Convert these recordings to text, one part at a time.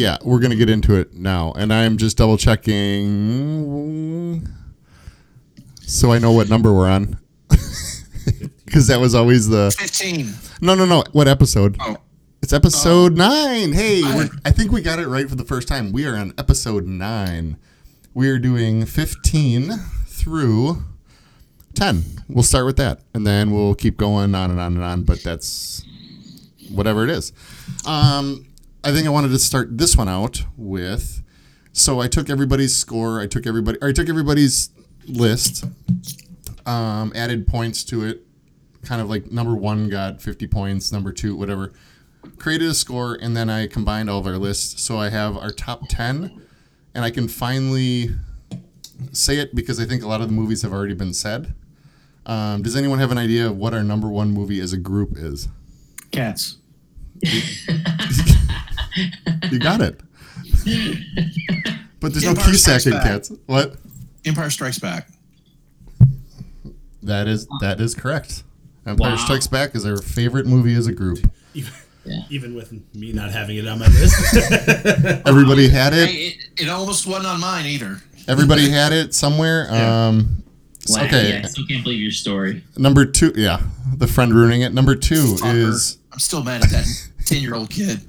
Yeah, we're gonna get into it now, and I am just double checking so I know what number we're on. Because that was always the 15. no, no, no. What episode? Oh. It's episode nine. Hey, we're, I think we got it right for the first time. We are on episode nine. We are doing 15 through 10. We'll start with that, and then we'll keep going on and on and on. But that's whatever it is. Um, I think I wanted to start this one out with. So I took everybody's score. I took everybody. Or I took everybody's list. Um, added points to it. Kind of like number one got 50 points. Number two, whatever. Created a score, and then I combined all of our lists. So I have our top 10, and I can finally say it because I think a lot of the movies have already been said. Um, does anyone have an idea of what our number one movie as a group is? Cats. You got it. But there's no Empire key Strikes sacking cats. What? Empire Strikes Back. That is that is correct. Empire Wow. Strikes Back is our favorite movie as a group. Even, Yeah. even with me not having it on my list. Everybody had it. Hey, it, it almost wasn't on mine either. Everybody had it somewhere. Yeah. Um, s- Wow, okay, Yeah, I still can't believe your story. number two. Yeah, the friend ruining it. Number two Fucker. is I'm still mad at that 10 year old kid.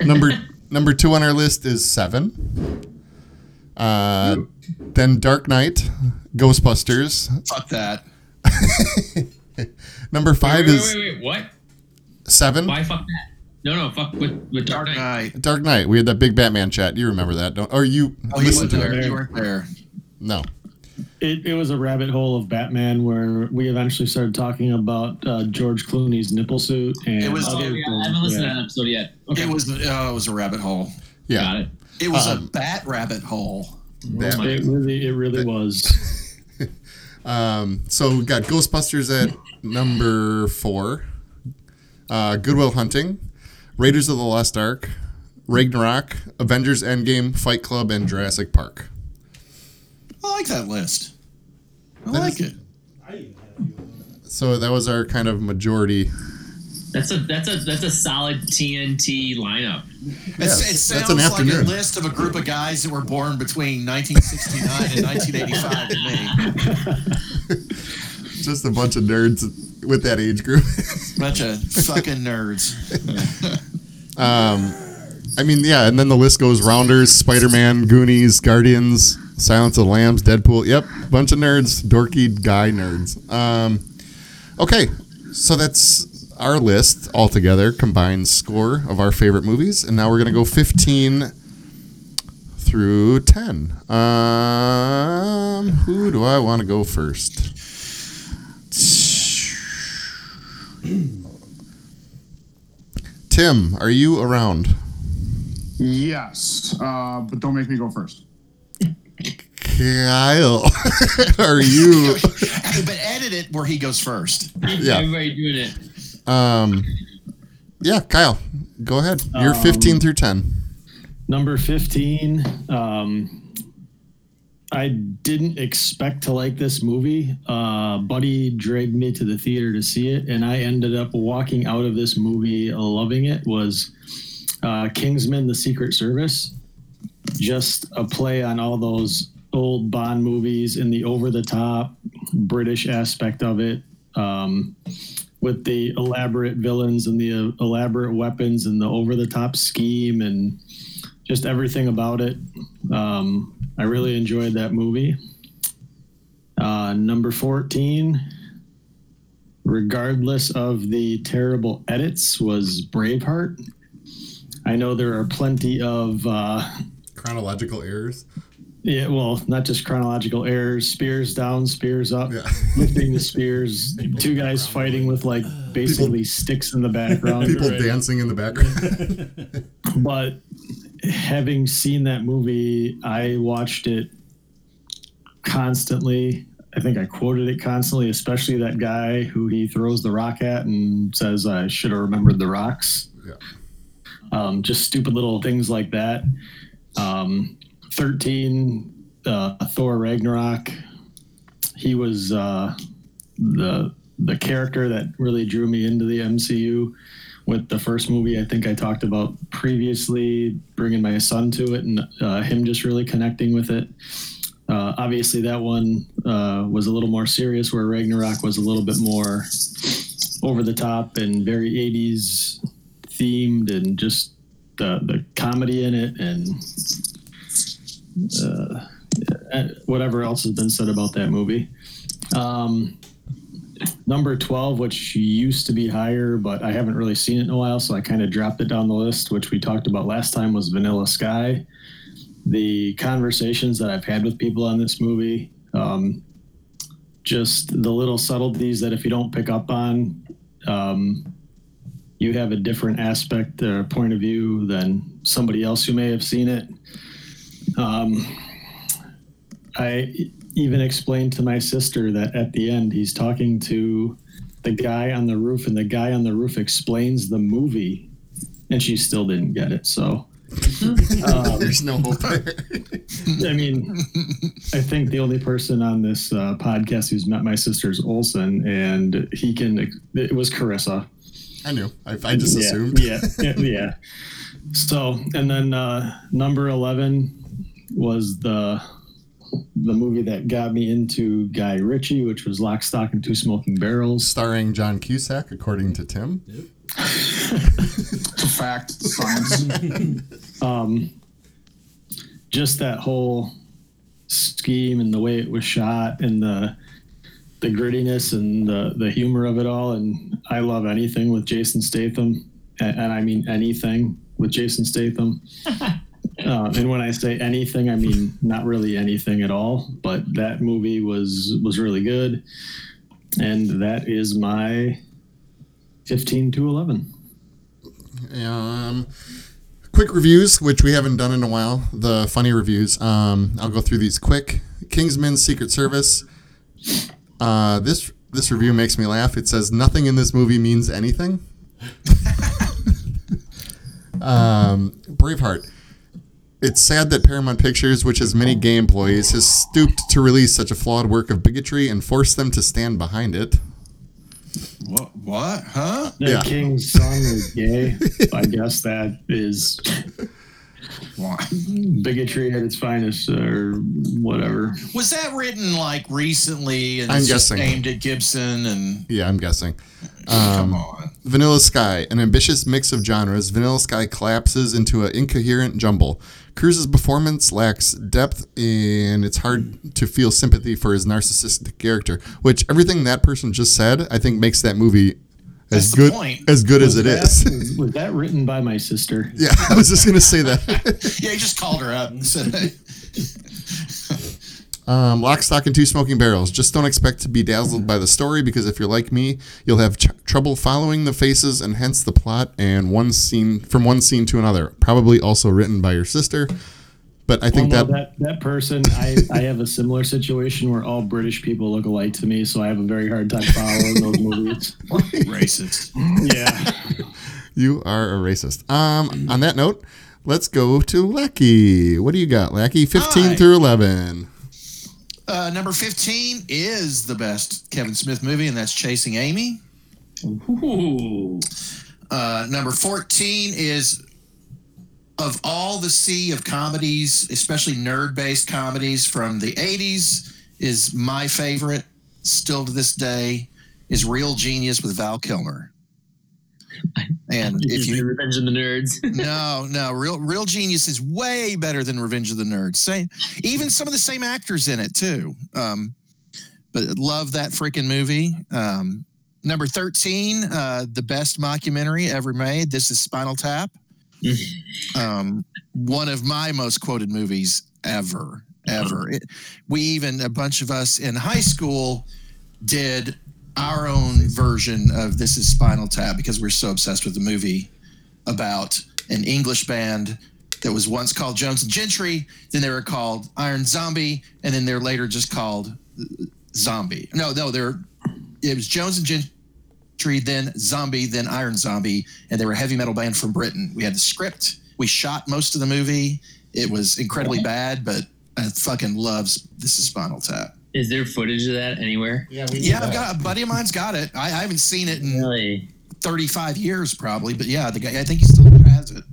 Number number two on our list is seven. Uh, then Dark Knight, Ghostbusters. Fuck that. Number five wait, wait, is wait, wait, what? seven. Why fuck that? No, no, fuck with, with Dark Dark Knight. Knight. Dark Knight. We had that big Batman chat. You remember that? Don't? Or you Oh, you listened weren't to there. it? You weren't there. No. It, it was a rabbit hole of Batman where we eventually started talking about uh, George Clooney's nipple suit and It was- Oh, other yeah, I haven't listened yeah. to that episode yet. Okay. It was uh, it was a rabbit hole. Yeah. Got it. It was Um, a bat rabbit hole. That- It really, it really was. Um, so we got Ghostbusters at number four, uh, Goodwill Hunting, Raiders of the Lost Ark, Ragnarok, Avengers Endgame, Fight Club, and Jurassic Park. I like that list. I That like is- it. I even had a few of them. So that was our kind of majority. That's a that's a that's a solid TNT lineup. It's, Yes, it sounds an like a list of a group of guys that were born between 1969 and 1985 to me. Just a bunch of nerds with that age group. Bunch of fucking nerds. um, I mean, yeah, and then the list goes: Rounders, Spider-Man, Goonies, Guardians, Silence of the Lambs, Deadpool. Yep, bunch of nerds, dorky guy nerds. Um, okay, so that's our list altogether, combined score of our favorite movies, and now we're gonna go 15 through 10. Um, who do I want to go first? Tim, are you around? Yes, uh, but don't make me go first. Kyle, are you? Hey, but edit it where he goes first. Yeah. Everybody doing it. Um, yeah, Kyle, go ahead. You're Um, 15 through 10. Number 15. Um, I didn't expect to like this movie. Uh, Buddy dragged me to the theater to see it, and I ended up walking out of this movie loving it. Was uh, Kingsman: The Secret Service? Just a play on all those old Bond movies and the over-the-top British aspect of it. Um, with the elaborate villains and the uh, elaborate weapons and the over-the-top scheme and just everything about it. Um, I really enjoyed that movie. Uh, number 14, regardless of the terrible edits, was Braveheart. I know there are plenty of, uh, Chronological errors. Yeah, well, not just chronological errors, spears down, spears up, Yeah. lifting the spears, two guys fighting with like basically sticks in the background. People Right. dancing in the background. but having seen that movie, I watched it constantly. I think I quoted it constantly, especially that guy who he throws the rock at and says, I should have remembered the rocks. Yeah. Um, just stupid little things like that. Um, 13, uh, Thor Ragnarok. He was uh, the the character that really drew me into the MCU. with the first movie. I think I talked about previously bringing my son to it and uh, him just really connecting with it. Uh, obviously, that one uh, was a little more serious, where Ragnarok was a little bit more over the top and very 80s themed and just the, the comedy in it and uh, uh, whatever else has been said about that movie. Um, number 12, which used to be higher, but I haven't really seen it in a while, so I kind of dropped it down the list, which we talked about last time was Vanilla Sky. The conversations that I've had with people on this movie, um, just the little subtleties that if you don't pick up on, um, you have a different aspect or point of view than somebody else who may have seen it. Um, I even explained to my sister that at the end he's talking to the guy on the roof, and the guy on the roof explains the movie, and she still didn't get it. So, um, There's no hope. I mean, I think the only person on this uh, podcast who's met my sister's Olson, and he can. It was Carissa. I knew. I, I just yeah, assumed. Yeah, yeah, yeah. So, and then uh, number eleven was the the movie that got me into Guy Ritchie, which was Lock, Stock, and Two Smoking Barrels. Starring John Cusack, according to Tim. It's a fact. Science. Um, just that whole scheme and the way it was shot and the the grittiness and the the humor of it all. And I love anything with Jason Statham, and, and I mean anything with Jason Statham. Uh, and when I say anything, I mean not really anything at all. But that movie was was really good, and that is my fifteen to eleven. Um, quick reviews, which we haven't done in a while. The funny reviews. Um, I'll go through these quick. Kingsman Secret Service. Uh, this this review makes me laugh. It says nothing in this movie means anything. um, Braveheart. It's sad that Paramount Pictures, which has many gay employees, has stooped to release such a flawed work of bigotry and forced them to stand behind it. What? What? Huh? The Yeah. king's son is gay. I guess that is bigotry at its finest, or whatever. Was that written like recently and I'm it's just guessing. aimed at Gibson and Yeah, I'm guessing. come Um, on. Vanilla Sky, an ambitious mix of genres, Vanilla Sky collapses into an incoherent jumble. Cruz's performance lacks depth, and it's hard to feel sympathy for his narcissistic character. Which everything that person just said, I think, makes that movie as That's good as good as it that, is. Was, was that written by my sister? yeah, I was just gonna say that. Yeah, he just called her up and said, hey, Um, Lock, Stock, and Two Smoking Barrels. Just don't expect to be dazzled by the story because if you're like me, you'll have ch- trouble following the faces and hence the plot and one scene from one scene to another. Probably also written by your sister. But I think Well, no, that, that that person, I, I have a similar situation where all British people look alike to me, so I have a very hard time following those movies. racist. Yeah, you are a racist. Um, on that note, let's go to Lackey. What do you got, Lackey? 15 Hi. through 11. Uh, number 15 is the best Kevin Smith movie, and that's Chasing Amy. Ooh. Uh, number 14 is of all the sea of comedies, especially nerd based comedies from the 80s, is my favorite still to this day is Real Genius with Val Kilmer. And if you Revenge of the Nerds? no, no, real real genius is way better than Revenge of the Nerds. Same, even some of the same actors in it too. Um, but love that freaking movie. Um, number thirteen, uh, the best mockumentary ever made. This is Spinal Tap. um, one of my most quoted movies ever, ever. It, we even a bunch of us in high school did our own version of This is Spinal Tap because we're so obsessed with the movie about an English band that was once called Jones and Gentry, then they were called Iron Zombie, and then they're later just called Zombie. No, no, they're it was Jones and Gentry, then Zombie, then Iron Zombie, and they were a heavy metal band from Britain. We had the script, we shot most of the movie. It was incredibly bad, but I fucking loves This is Spinal Tap. Is there footage of that anywhere? Yeah, we Yeah, I've got a buddy of mine's got it. I, I haven't seen it in Really? 35 years probably, but yeah, the guy I think he still has it,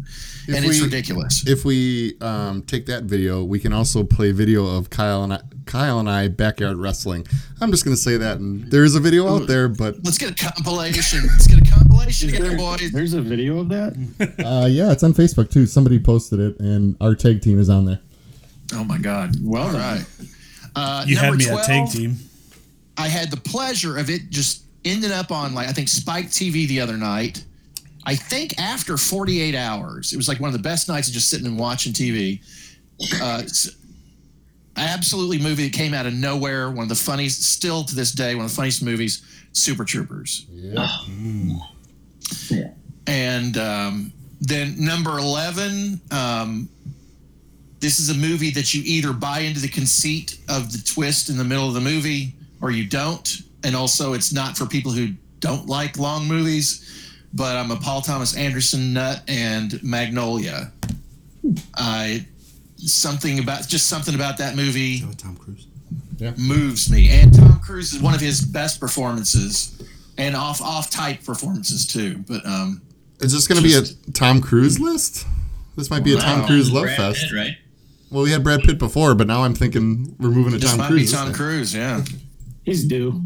If and it's ridiculous. If we um, take that video, we can also play video of Kyle and I, Kyle and I backyard wrestling. I'm just gonna say that, and there is a video out there, but Let's get a compilation. Let's get a compilation together, boys. There's a video of that. uh, yeah, it's on Facebook too. Somebody posted it, and our tag team is on there. Oh my God! Well All done. right. Uh, You had me 12, at tag team. I had the pleasure of it just ending up on like I think Spike TV the other night. I think after 48 hours, it was like one of the best nights of just sitting and watching TV. Uh, absolutely movie that came out of nowhere. One of the funniest, still to this day, one of the funniest movies. Super Troopers. Yeah. And um, then number 11, um, this is a movie that you either buy into the conceit of the twist in the middle of the movie or you don't. And also, it's not for people who don't like long movies, but I'm a Paul Thomas Anderson nut and Magnolia. I something about just something about that movie Oh, Tom Cruise. moves me. And Tom Cruise is one of his best performances, and off off type performances too. But um, Is this gonna be a Tom Cruise list? This might be a Tom Wow. Cruise love fest. Right? Well, we had Brad Pitt before, but now I'm thinking we're moving to this Tom might Cruise. be Tom Cruise. Yeah, He's due.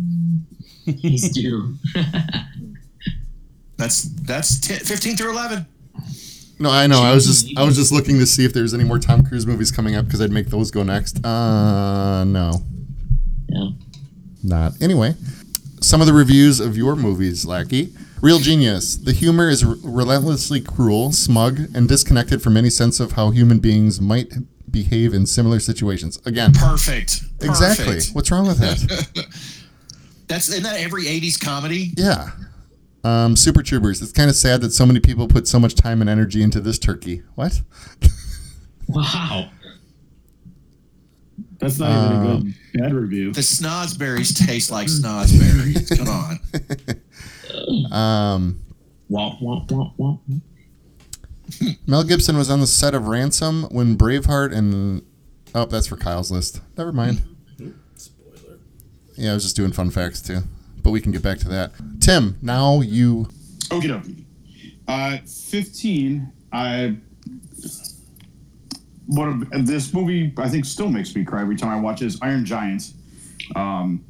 He's due. that's that's 10, 15 through eleven. No, I know. I was just I was just looking to see if there's any more Tom Cruise movies coming up because I'd make those go next. Uh, no, Yeah. not. Anyway, some of the reviews of your movies, Lackey. Real genius. The humor is r- relentlessly cruel, smug, and disconnected from any sense of how human beings might behave in similar situations. Again, Perfect. exactly. Perfect. What's wrong with that? That's isn't that every '80s comedy? yeah. Um, Super Troopers. It's kind of sad that so many people put so much time and energy into this turkey. What? Wow. That's not even a good bad review. The snozberries taste like snozberries. Come on. Um, Womp, womp, womp, womp. Mel Gibson was on the set of Ransom when Braveheart and oh, that's for Kyle's list. Never mind. Spoiler. Yeah, I was just doing fun facts too, but we can get back to that. Tim, now you. Okie dokie. Uh, 15. I. What a, this movie I think still makes me cry every time I watch it is Iron Giant. Um,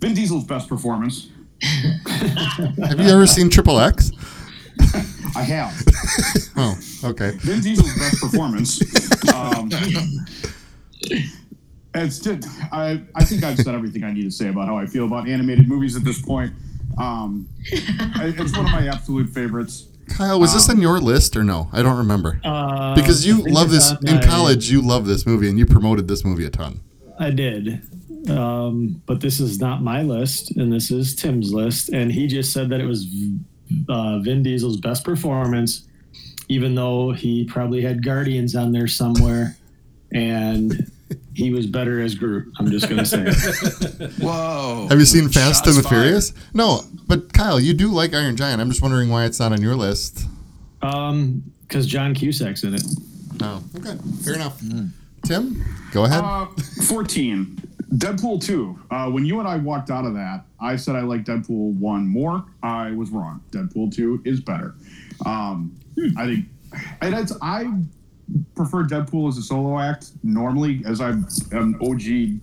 Vin Diesel's best performance. Have you ever seen Triple X? I have. Oh, okay. Vin Diesel's best performance. Um, it's just, I, I think I've said everything I need to say about how I feel about animated movies at this point. Um, it's one of my absolute favorites. Kyle, was this on your list or no? I don't remember. Uh, Because you love this in my- college. You love this movie, and you promoted this movie a ton. I did. Um, but this is not my list, and this is Tim's list. And he just said that it was uh, Vin Diesel's best performance, even though he probably had Guardians on there somewhere, and he was better as Groot. I'm just gonna say. Whoa. Have you seen Fast Shots and the fired. Furious? No, but Kyle, you do like Iron Giant. I'm just wondering why it's not on your list. Um, because John Cusack's in it. Oh, okay, fair enough. Tim, go ahead. Uh, 14. Deadpool 2. Uh, when you and I walked out of that, I said I like Deadpool 1 more. I was wrong. Deadpool 2 is better. Um, I think, and it's, I prefer Deadpool as a solo act normally, as I'm an OG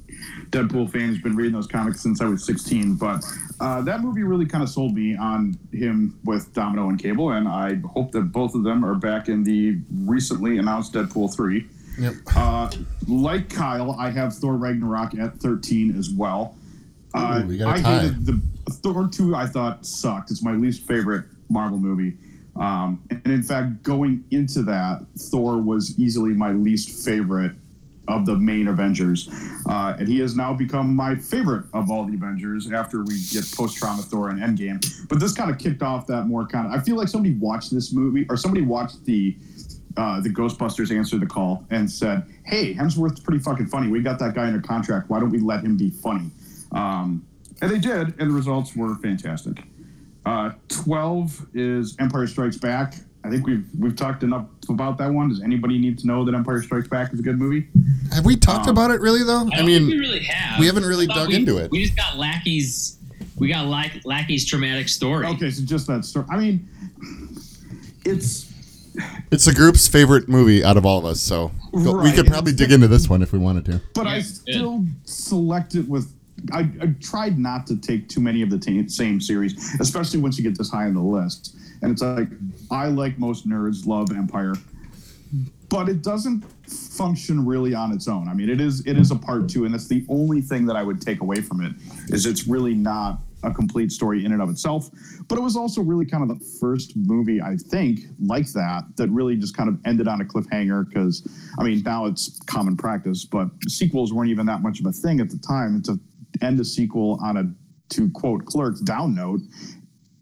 Deadpool fan who's been reading those comics since I was 16. But uh, that movie really kind of sold me on him with Domino and Cable, and I hope that both of them are back in the recently announced Deadpool 3. Yep. Uh, like Kyle, I have Thor Ragnarok at 13 as well. Uh, Ooh, we got a I tie. hated the Thor 2. I thought sucked. It's my least favorite Marvel movie. Um, and in fact, going into that, Thor was easily my least favorite of the main Avengers. Uh, and he has now become my favorite of all the Avengers after we get post trauma Thor and Endgame. But this kind of kicked off that more kind of. I feel like somebody watched this movie, or somebody watched the. Uh, the Ghostbusters answered the call and said, "Hey, Hemsworth's pretty fucking funny. We got that guy under contract. Why don't we let him be funny?" Um, and they did, and the results were fantastic. Uh, Twelve is Empire Strikes Back. I think we've we've talked enough about that one. Does anybody need to know that Empire Strikes Back is a good movie? Have we talked um, about it really though? I, I don't think we mean, really have. we haven't really dug we- into it. We just got Lackey's We got Lack- Lackey's traumatic story. Okay, so just that story. I mean, it's It's the group's favorite movie out of all of us, so go- we Right, could probably dig into this one if we wanted to. but I still select it with. I, I tried not to take too many of the ta same series, especially once you get this high on the list. And it's like I like most nerds love Empire, but it doesn't function really on its own. I mean, it is it is a part two, and that's the only thing that I would take away from it is it's really not a complete story in and of itself. But it was also really kind of the first movie I think like that that really just kind of ended on a cliffhanger because I mean now it's common practice, but sequels weren't even that much of a thing at the time. To end a sequel on a to quote clerks down note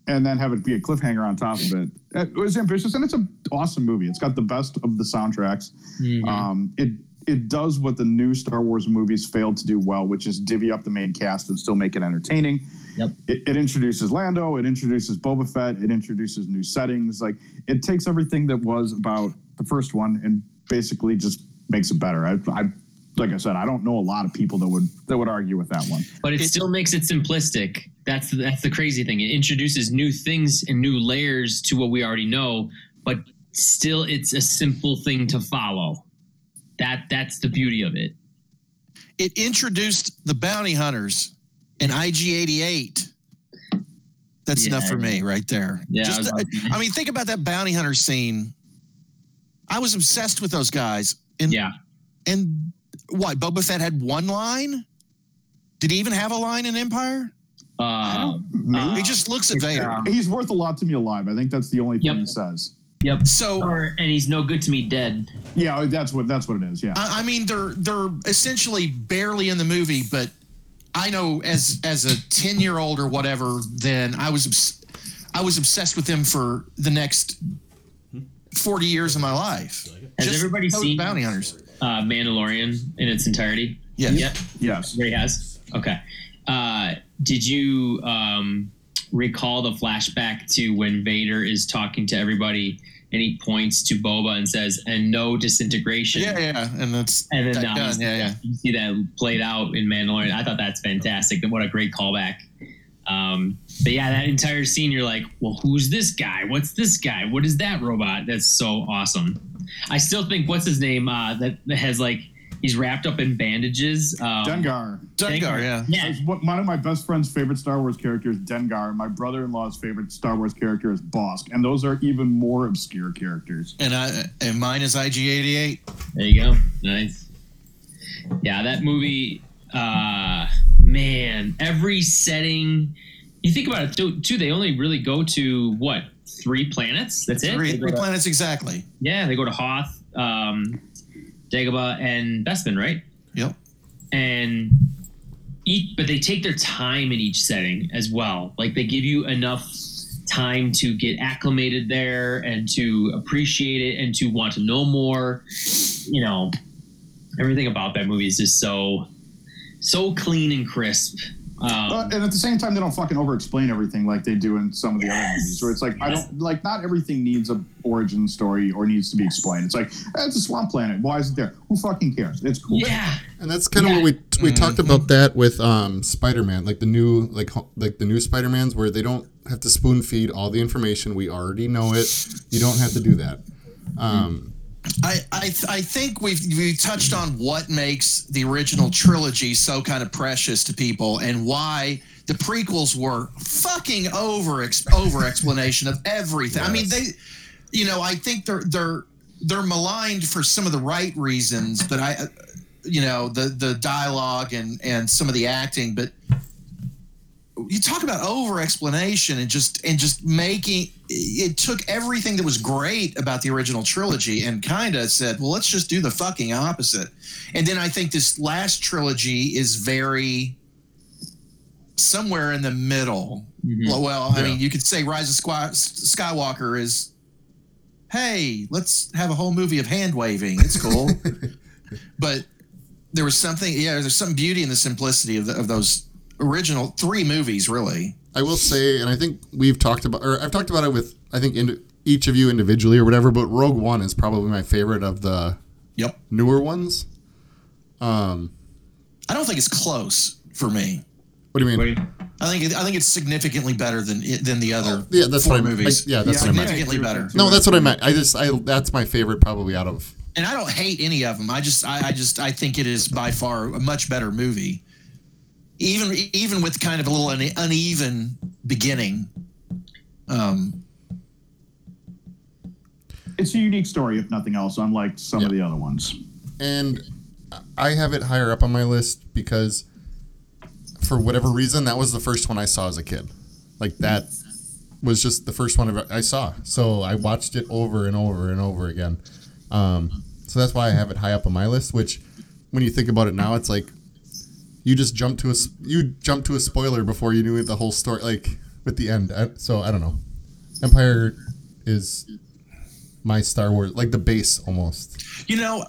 and then have it be a cliffhanger on top of it. It was ambitious and it's an awesome movie. It's got the best of the soundtracks. Mhm. Um, it it does what the new Star Wars movies failed to do well, which is divvy up the main cast and still make it entertaining. Yep. It, it introduces Lando, it introduces Boba Fett, it introduces new settings. Like it takes everything that was about the first one and basically just makes it better. I, I like I said, I don't know a lot of people that would that would argue with that one. but it still makes it simplistic. That's the, that's the crazy thing. It introduces new things and new layers to what we already know, but still, it's a simple thing to follow. That that's the beauty of it. It introduced the bounty hunters in IG88. That's Yeah, enough for me right there. Yeah, I Just, was about. I mean, think about that bounty hunter scene. I was obsessed with those guys. And Yeah, and what? Boba Fett had one line. Did he even have a line in Empire? uh, Maybe. he just looks at Vader. He's worth a lot to me alive. I think that's the only thing Yep. he says. yep. So Or, and he's no good to me dead. Yeah, that's what that's what it is. Yeah. I, I mean, they're they're essentially barely in the movie, but I know as as a ten year old or whatever, then I was I was obsessed with them for the next forty years of my life. Has Just everybody seen bounty hunters? uh, Mandalorian in its entirety? Yeah. Yep. yes. Everybody has. Okay. Uh, did you um, recall the flashback to when Vader is talking to everybody and he points to Boba and says, "And no disintegration." Yeah, yeah, and that's And then that done. Yeah, yeah. you see that played out in Mandalorian. I thought that's fantastic. What a great callback. Um, but yeah, that entire scene, you're like, well, who's this guy? What's this guy? What is that robot? That's so awesome. I still think what's his name uh, that, that has like he's wrapped up in bandages. Um, Dengar. Dengar, yeah. Yeah, one one of my best friend's favorite Star Wars characters, Dengar. My brother-in-law's favorite Star Wars character is Bossk, and those are even more obscure characters. And I and mine is IG88. There you go. Nice. Yeah, that movie, uh, man, every setting. You think about it too, too. They only really go to what three planets? That's it. Three, They go three to- planets exactly. yeah, they go to Hoth, um, Dagobah, and Bespin, right? Yep. And each, but they take their time in each setting as well. Like they give you enough time to get acclimated there and to appreciate it and to want to know more. You know, everything about that movie is just so, so clean and crisp. Um, But and at the same time, they don't fucking over-explain everything like they do in some of the other movies. Where it's like I don't like not everything needs a origin story or needs to be explained. It's like eh, it's a swamp planet. Why is it there? Who fucking cares? It's cool. yeah, And that's kind of what we we talked about that with um, Spider-Man, like the new like like the new Spider-Mans, where they don't have to spoon feed all the information. We already know it. You don't have to do that. Um, I, I, th- I think we've we touched on what makes the original trilogy so kind of precious to people and why the prequels were fucking over over explanation of everything. I mean, they, you know, I think they're they're they're maligned for some of the right reasons, but I, you know, the the dialogue and and some of the acting, but you talk about over explanation and just and just making it took everything that was great about the original trilogy and kind of said well let's just do the fucking opposite and then i think this last trilogy is very somewhere in the middle Mhm. well, i Yeah. mean you could say rise of Sky- skywalker is hey let's have a whole movie of hand waving it's cool but there was something yeah there's some beauty in the simplicity of, the, of those original three movies really I will say, and I think we've talked about, or I've talked about it with I think in, each of you individually or whatever. But Rogue One is probably my favorite of the yep newer ones. Um, i don't think it's close for me what do you mean? What do you- I think I think it's significantly better than than the other. Oh, yeah, that's four what I meant. movies. Like, yeah, that's what I meant. significantly better. No, that's what I meant. I just, I that's my favorite probably out of. And I don't hate any of them. I just, I, I just, I think it is by far a much better movie. Even, even with kind of a little une- uneven beginning. Um, It's a unique story, if nothing else, unlike some of the other ones. and I have it higher up on my list because for whatever reason that was the first one I saw as a kid. Like that was just the first one I saw. So I watched it over and over and over again. Um, so that's why I have it high up on my list. Which, when you think about it now, it's like you just jump to a s- you jump to a spoiler before you knew the whole story. Like with the end. I, so I don't know. Empire is my Star Wars, like the base almost. you know,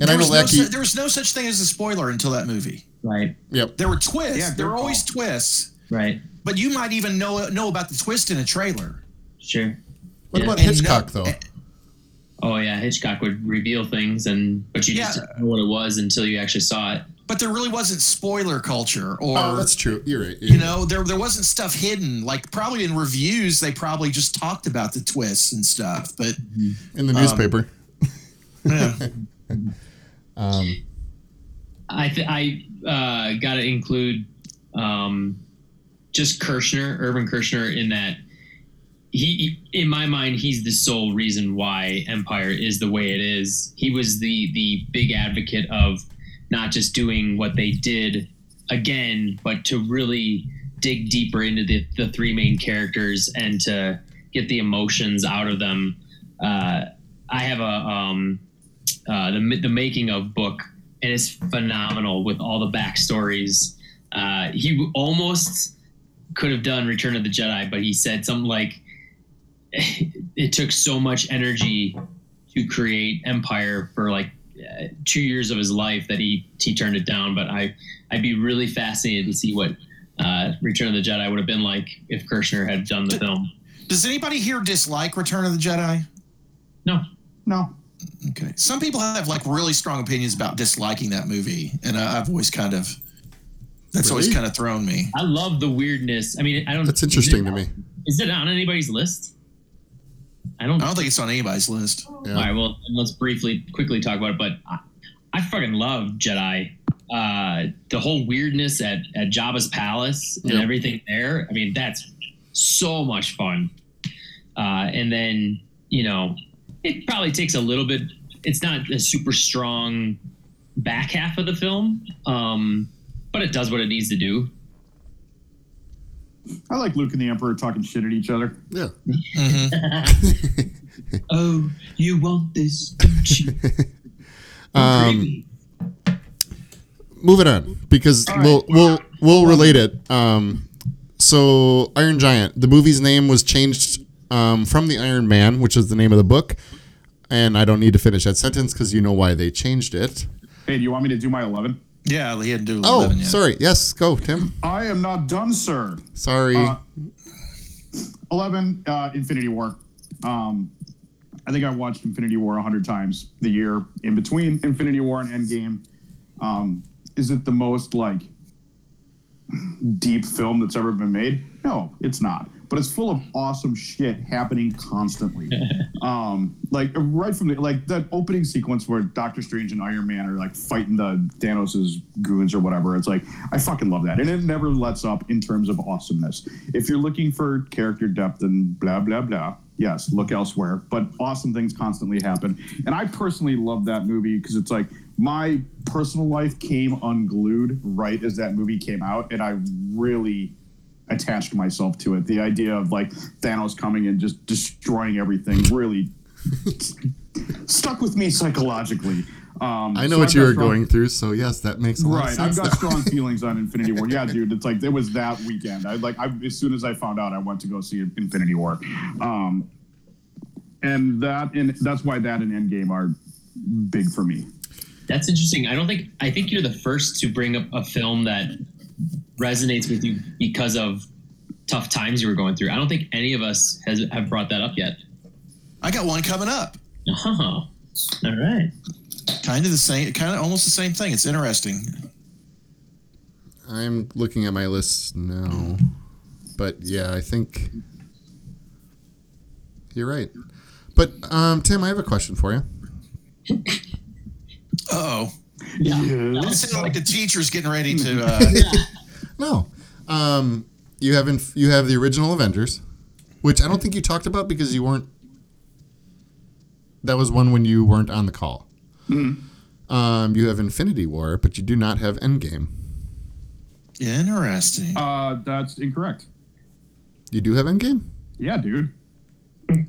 And I know was, no, su- there was no such thing as a spoiler until that movie. Right. Yep. There were twists. Yeah, there good were always call. twists, Right. but you might even know know about the twist in a trailer. Sure. What Yeah. about And Hitchcock no- though? Oh yeah, Hitchcock would reveal things, and but you just Yeah. didn't know what it was until you actually saw it. But there really wasn't spoiler culture, or Oh, that's true. You're right. you know, there there wasn't stuff hidden. Like probably in reviews, they probably just talked about the twists and stuff. But in the newspaper. yeah. Um, I th- I uh, got to include um, just Kershner, Irvin Kershner, in that he, he- in my mind, he's the sole reason why Empire is the way it is. He was the the big advocate of not just doing what they did again, but to really dig deeper into the, the three main characters and to get the emotions out of them. Uh, I have a um, uh, the the making of book, and it's phenomenal with all the backstories. Uh, he almost could have done Return of the Jedi, but he said something like, "It took so much energy to create Empire for like two years of his life that he he turned it down." But I I'd be really fascinated to see what uh, Return of the Jedi would have been like if Kershner had done the film. Does anybody here dislike Return of the Jedi? No, No. Okay. Some people have like really strong opinions about disliking that movie, and I, I've always kind of that's always kind of thrown me. I love the weirdness. I mean, I don't. that's interesting is to me. Is it on anybody's list? I don't. I don't think it's on anybody's list. Yeah. All right, well, let's briefly, quickly talk about it. But I, I fucking love Jedi. Uh, the whole weirdness at at Jabba's palace and Yep. everything there. I mean, that's so much fun. Uh, and then you know, it probably takes a little bit. It's not a super strong back half of the film, um, but it does what it needs to do. I like Luke and the Emperor talking shit at each other. Yeah. hmm oh, you want this, don't you? Um, moving on because All right. we'll we'll we'll relate it. Um, so Iron Giant, the movie's name was changed um, from the Iron Man, which is the name of the book, and I don't need to finish that sentence because you know why they changed it. Hey, do you want me to do my 11? Yeah, he had to do Oh, 11 yet. sorry. Yes, go Tim. I am not done, sir. Sorry. Uh, 11, uh, Infinity War. Um, I think I watched Infinity War 100 times the year in between Infinity War and Endgame. Um, is it the most like deep film that's ever been made? No, it's not. But it's full of awesome shit happening constantly. um, like right from the like that opening sequence where Doctor Strange and Iron Man are like fighting the Thanos's goons or whatever. It's like I fucking love that, and it never lets up in terms of awesomeness. If you're looking for character depth and blah blah blah, yes, look elsewhere. But awesome things constantly happen, and I personally love that movie because it's like my personal life came unglued right as that movie came out, and I really attached myself to it. The idea of like Thanos coming and just destroying everything really stuck with me psychologically. Um, I know so what I've you were strong- going through, so yes, that makes a lot Right, of I've sense. got now. strong feelings on Infinity War. Yeah, dude, it's like it was that weekend. I like I, as soon as I found out, I went to go see Infinity War, um, and that and that's why that and Endgame are big for me. That's interesting. I don't think I think you're the first to bring up a film that resonates with you because of tough times you were going through. I don't think any of us has have brought that up yet. I got one coming up. Oh, all right. Kind of the same, kind of almost the same thing. It's interesting. I'm looking at my list now. But yeah, I think you're right. But um, Tim, I have a question for you. oh. Yeah. It sounded like the teacher's getting ready to. Uh, No, um, you haven't. You have the original Avengers, which I don't think you talked about because you weren't. That was one when you weren't on the call. Um, you have Infinity War, but you do not have Endgame. interesting. Uh, that's incorrect. You do have Endgame. Yeah, dude.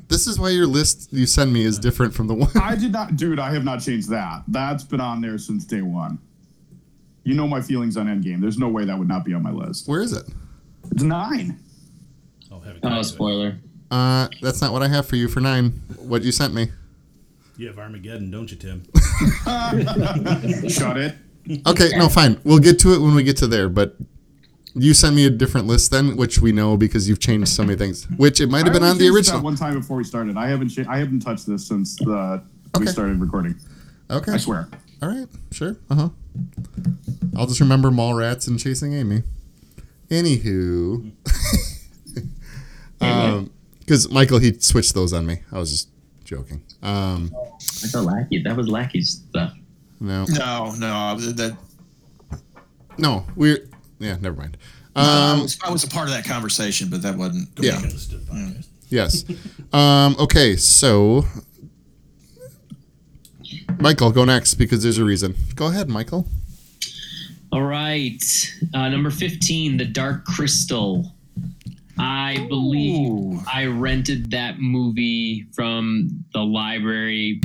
This is why your list you send me is different from the one. I did not, dude. I have not changed that. That's been on there since day one. You know my feelings on Endgame. There's no way that would not be on my list. Where is it? It's nine. Oh, haven't Oh, got to it. spoiler. Uh, that's not what I have for you for nine. What you sent me. You have Armageddon, don't you, Tim? Shut it. Okay, no, fine. We'll get to it when we get to there. But you sent me a different list then, which we know because you've changed so many things. Which it might have been on the original. That one time before we started. I haven't. Cha- I haven't touched this since the we started recording. Okay. I swear. All right. Sure. Uh huh. I'll just remember Mallrats and Chasing Amy. Anywho, um, because Michael he switched those on me. I was just joking. Um, I thought Lackey. That was Lackey stuff. no, no, no. That no, we're yeah. Never mind. I, Um, was, I was a part of that conversation, but that wasn't. Yeah. Understood yes. Um, okay. So, Michael, go next because there's a reason. Go ahead, Michael. All right. Uh, number 15, The Dark Crystal. I believe Ooh. I rented that movie from the library.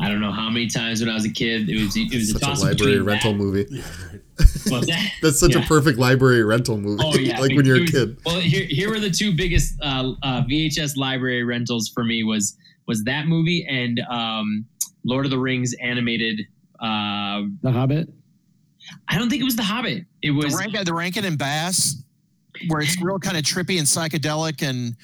I don't know how many times when I was a kid. It was it was a Such a toss library rental that- movie. Yeah, right. That? That's such a perfect library rental movie. Oh yeah, like when you're It a kid. Well, here here were the two biggest uh, uh, VHS library rentals for me was was that movie and um, Lord of the Rings animated. Uh, The Hobbit. I don't think it was The Hobbit. It The, was Rank, the Rankin and Bass, where it's real kind of trippy and psychedelic and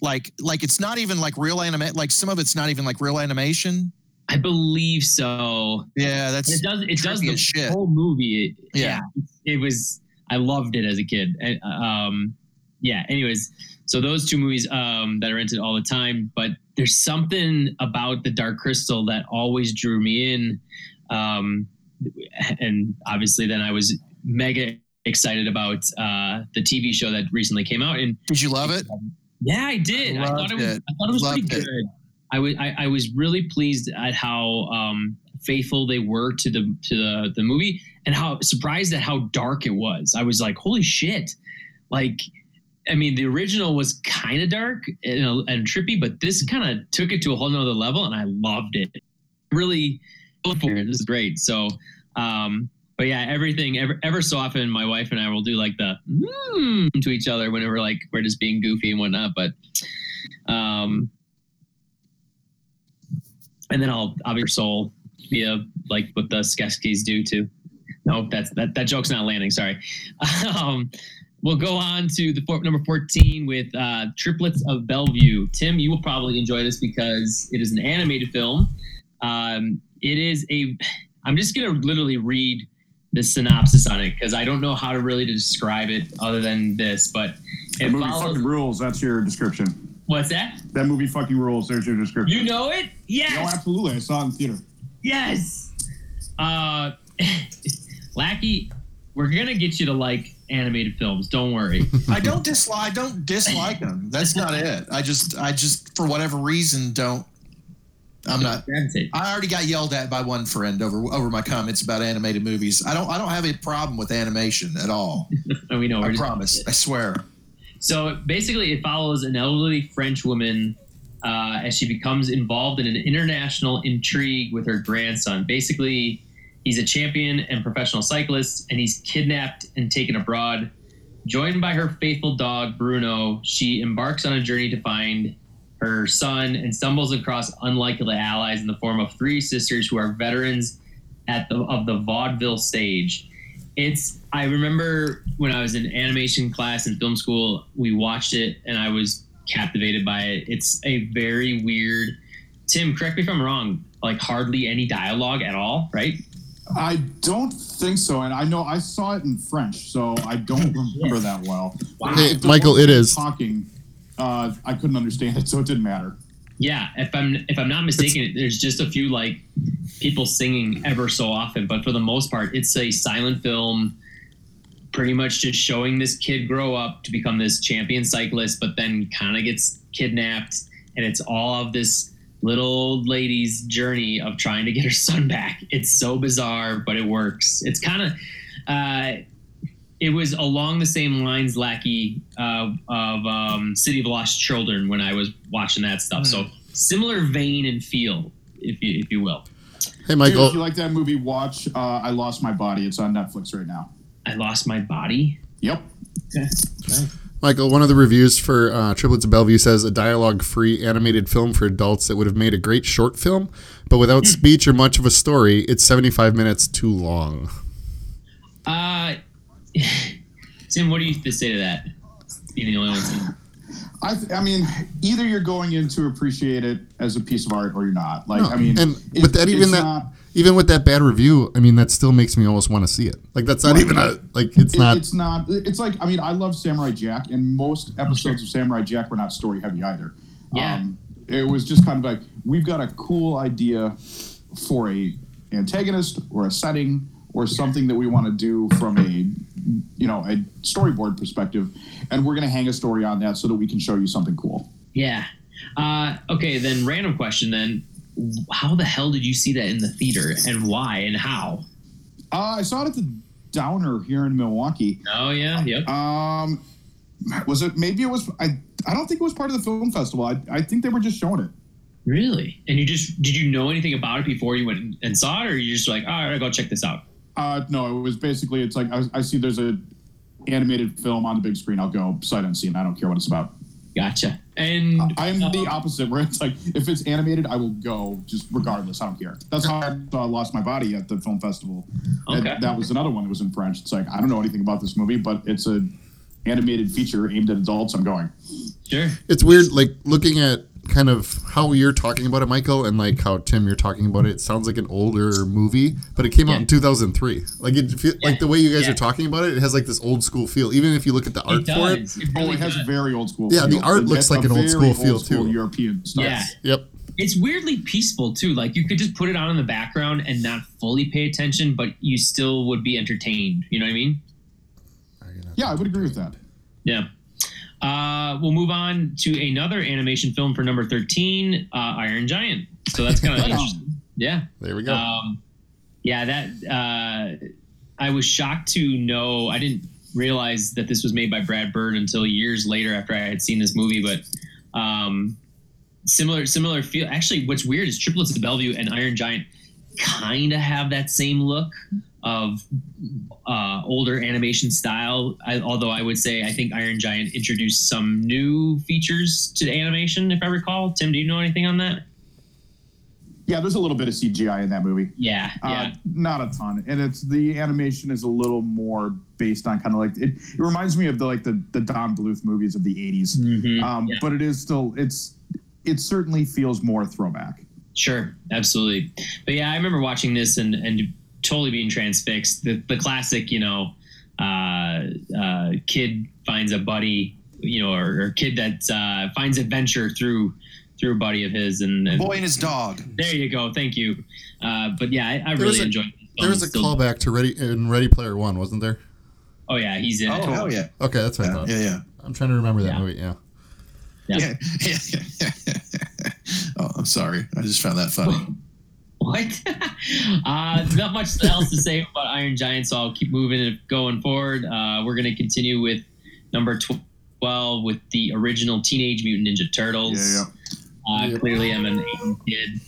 like like it's not even like real anime. Like some of it's not even like real animation. I believe so. Yeah, that's It does. It does the shit. whole movie. It, Yeah. yeah, it was. I loved it as a kid. And, um, yeah. Anyways, so those two movies um, that I rented all the time. But there's something about the Dark Crystal that always drew me in, um, and obviously then I was mega excited about uh, the TV show that recently came out. And Did you love it? yeah, I did. I, Loved thought it was. it. I thought it was pretty Loved it. good. I was. I, I was really pleased at how um, faithful they were to the to the the movie, and how surprised at how dark it was. I was like, "Holy shit!" Like, I mean, the original was kind of dark and, and trippy, but this kind of took it to a whole nother level, and I loved it. Really, this is great. So, um, but yeah, everything ever ever so often, my wife and I will do like the mm, to each other whenever like we're just being goofy and whatnot. But um, and then I'll your soul via like what the Skeksis do too. No, that's that that joke's not landing. Sorry. Um, we'll go on to the four, number fourteen with uh, Triplets of Belleville. Tim, you will probably enjoy this because it is an animated film. Um, it is a. I'm just gonna literally read the synopsis on it because I don't know how to really describe it other than this, but it movie follows. fucking rules. That's your description. What's that? That movie fucking rules. There's your description. You know it? Yes. No, absolutely. I saw it in theater. Yes. Uh, Lackey, we're gonna get you to like animated films. Don't worry. I don't dislike. I don't dislike them. That's not it. I just, I just, for whatever reason, don't. I'm not. I already got yelled at by one friend over over my comments about animated movies. I don't. I don't have a problem with animation at all. We know. I promise. I swear. So basically, it follows an elderly French woman uh, as she becomes involved in an international intrigue with her grandson. Basically, he's a champion and professional cyclist, and he's kidnapped and taken abroad. Joined by her faithful dog, Bruno, she embarks on a journey to find her son and stumbles across unlikely allies in the form of three sisters who are veterans at the of the vaudeville stage. It's I remember when I was in animation class in film school, we watched it and I was captivated by it. It's a very weird Tim, correct me if I'm wrong, like hardly any dialogue at all, right? I don't think so, and I know I saw it in French, so I don't remember that well. Hey, Michael, it is. talking. Uh, I couldn't understand it, so it didn't matter. Yeah, if I'm if I'm not mistaken, there's just a few like people singing ever so often, but for the most part, it's a silent film, pretty much just showing this kid grow up to become this champion cyclist, but then kind of gets kidnapped, and it's all of this little old lady's journey of trying to get her son back. It's so bizarre, but it works. It's kind of. Uh, it was along the same lines, Lackey, uh, of um, City of Lost Children when I was watching that stuff. So similar vein and feel, if you if you will. Hey, Dude, Michael. if you like that movie, watch uh, I Lost My Body. It's on Netflix right now. I lost my body. Yep. Okay. Michael, one of the reviews for uh, Triplets of Belleville says a dialogue-free animated film for adults that would have made a great short film, but without speech or much of a story, it's 75 minutes too long. Uh, Tim, what do you have to say to that? Being the only one. seeing it. I, th- I mean, either you're going in to appreciate it as a piece of art, or you're not. Like, No, I mean, and it- with that, even that, not- even with that bad review, I mean, that still makes me almost want to see it. Like that's not Right. even a like. It's it- not. It's not. It's like I mean, I love Samurai Jack, and most episodes of Samurai Jack were not story heavy either. Yeah. Um, it was just kind of like we've got a cool idea for a antagonist or a setting or something that we want to do from a you know a storyboard perspective, and we're going to hang a story on that so that we can show you something cool. Yeah. Uh, okay, then random question then. How the hell did you see that in the theater and why and how? Uh, I saw it at the Downer here in Milwaukee. Oh yeah, yep. Um, was it maybe it was I? I don't think it was part of the film festival. I, I think they were just showing it. Really? And you just did you know anything about it before you went and saw it, or you just like, all right, I'll go check this out? Uh, no, it was basically it's like I, I see there's a animated film on the big screen. I'll go sight unseen. I don't care what it's about. Gotcha. And I'm the uh, opposite, where it's like if it's animated, I will go just regardless. I don't care. That's how I uh, lost my body at the film festival. And Okay. that was another one that was in French. It's like I don't know anything about this movie, but it's a animated feature aimed at adults. I'm going. sure. it's weird like looking at kind of how you're talking about it michael and like how tim you're talking about it it sounds like an older movie but it came out in 2003 like it feel, Yeah. like the way you guys Yeah. are talking about it it has like this old school feel even if you look at the art It for it does. It Oh, really it has does. a very old school. Yeah, the art It- looks like an old very school feel, school too. European stuff. Yeah. yep It's weirdly peaceful too. Like you could just put it on in the background and not fully pay attention, but you still would be entertained. You know what I mean? Yeah, I would agree with that. Yeah. Uh, we'll move on to another animation film for number 13, uh, Iron Giant. So that's kind of interesting. Yeah. there we go Um, yeah, that uh, I was shocked to know. I didn't realize that this was made by Brad Bird until years later after I had seen this movie. But um, similar, similar feel. Actually, what's weird is Triplets of Belleville and Iron Giant kind of have that same look of uh, older animation style. I, although I would say I think Iron Giant introduced some new features to the animation, if I recall. Tim, do you know anything on that? Yeah, there's a little bit of CGI in that movie. Yeah, Uh, yeah. not a ton, and it's the animation is a little more based on kind of like it. It reminds me of the like the the Don Bluth movies of the '80s, Mhm. um, Yeah. but it is still it's it certainly feels more throwback. Sure, absolutely. But yeah, I remember watching this and and totally being transfixed. The the classic, you know, uh, uh, kid finds a buddy, you know, or, or kid that uh, finds adventure through through a buddy of his, and, and Boy and his dog. there you go. Thank you. Uh, but yeah, I, I really a- enjoyed. this there was a Still- callback to ready in ready player one wasn't there Oh yeah, he's in. Oh, it. hell yeah. okay that's what i Yeah, thought yeah, yeah. i'm trying to remember that Yeah. movie yeah Yeah. Yeah. yeah. oh, I'm sorry. I just found that funny. What? uh, not much else to say about Iron Giant, so I'll keep moving and going forward. Uh, we're going to continue with number 12 with the original Teenage Mutant Ninja Turtles. Yeah, Uh, Yep. Clearly, I'm an kid.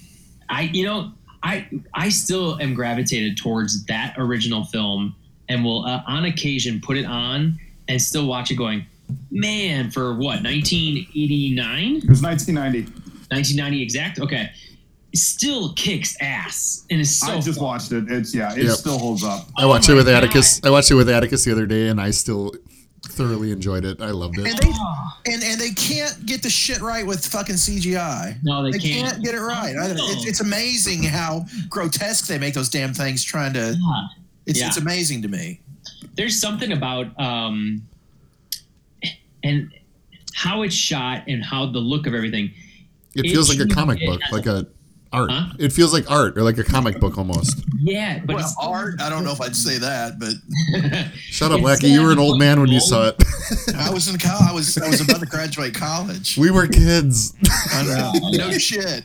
I, you know, I I still am gravitated towards that original film, and will uh, on occasion put it on and still watch it, going, man, for what 1989, It was 1990. 1990 exact? Okay, still kicks ass and is so. I just watched it. It's yeah, it Yep. still holds up. i watched Oh it with my atticus i watched it with atticus the other day and i still thoroughly enjoyed it. I loved And it. they and, and they can't get the shit right with fucking CGI. No, they They can't. can't get it right. I, it's, it's amazing how grotesque they make those damn things. Trying to, Yeah. it's Yeah. it's amazing to me. there's something about um and how it's shot and how the look of everything It feels like a comic book, like a art. Huh? It feels like art or like a comic book almost. yeah but well, it's art. I don't know if I'd say that, but Shut up, It's Lackey. You were an old man when you saw it. I was in college. I was I was about to graduate college. we were kids. I know. No shit.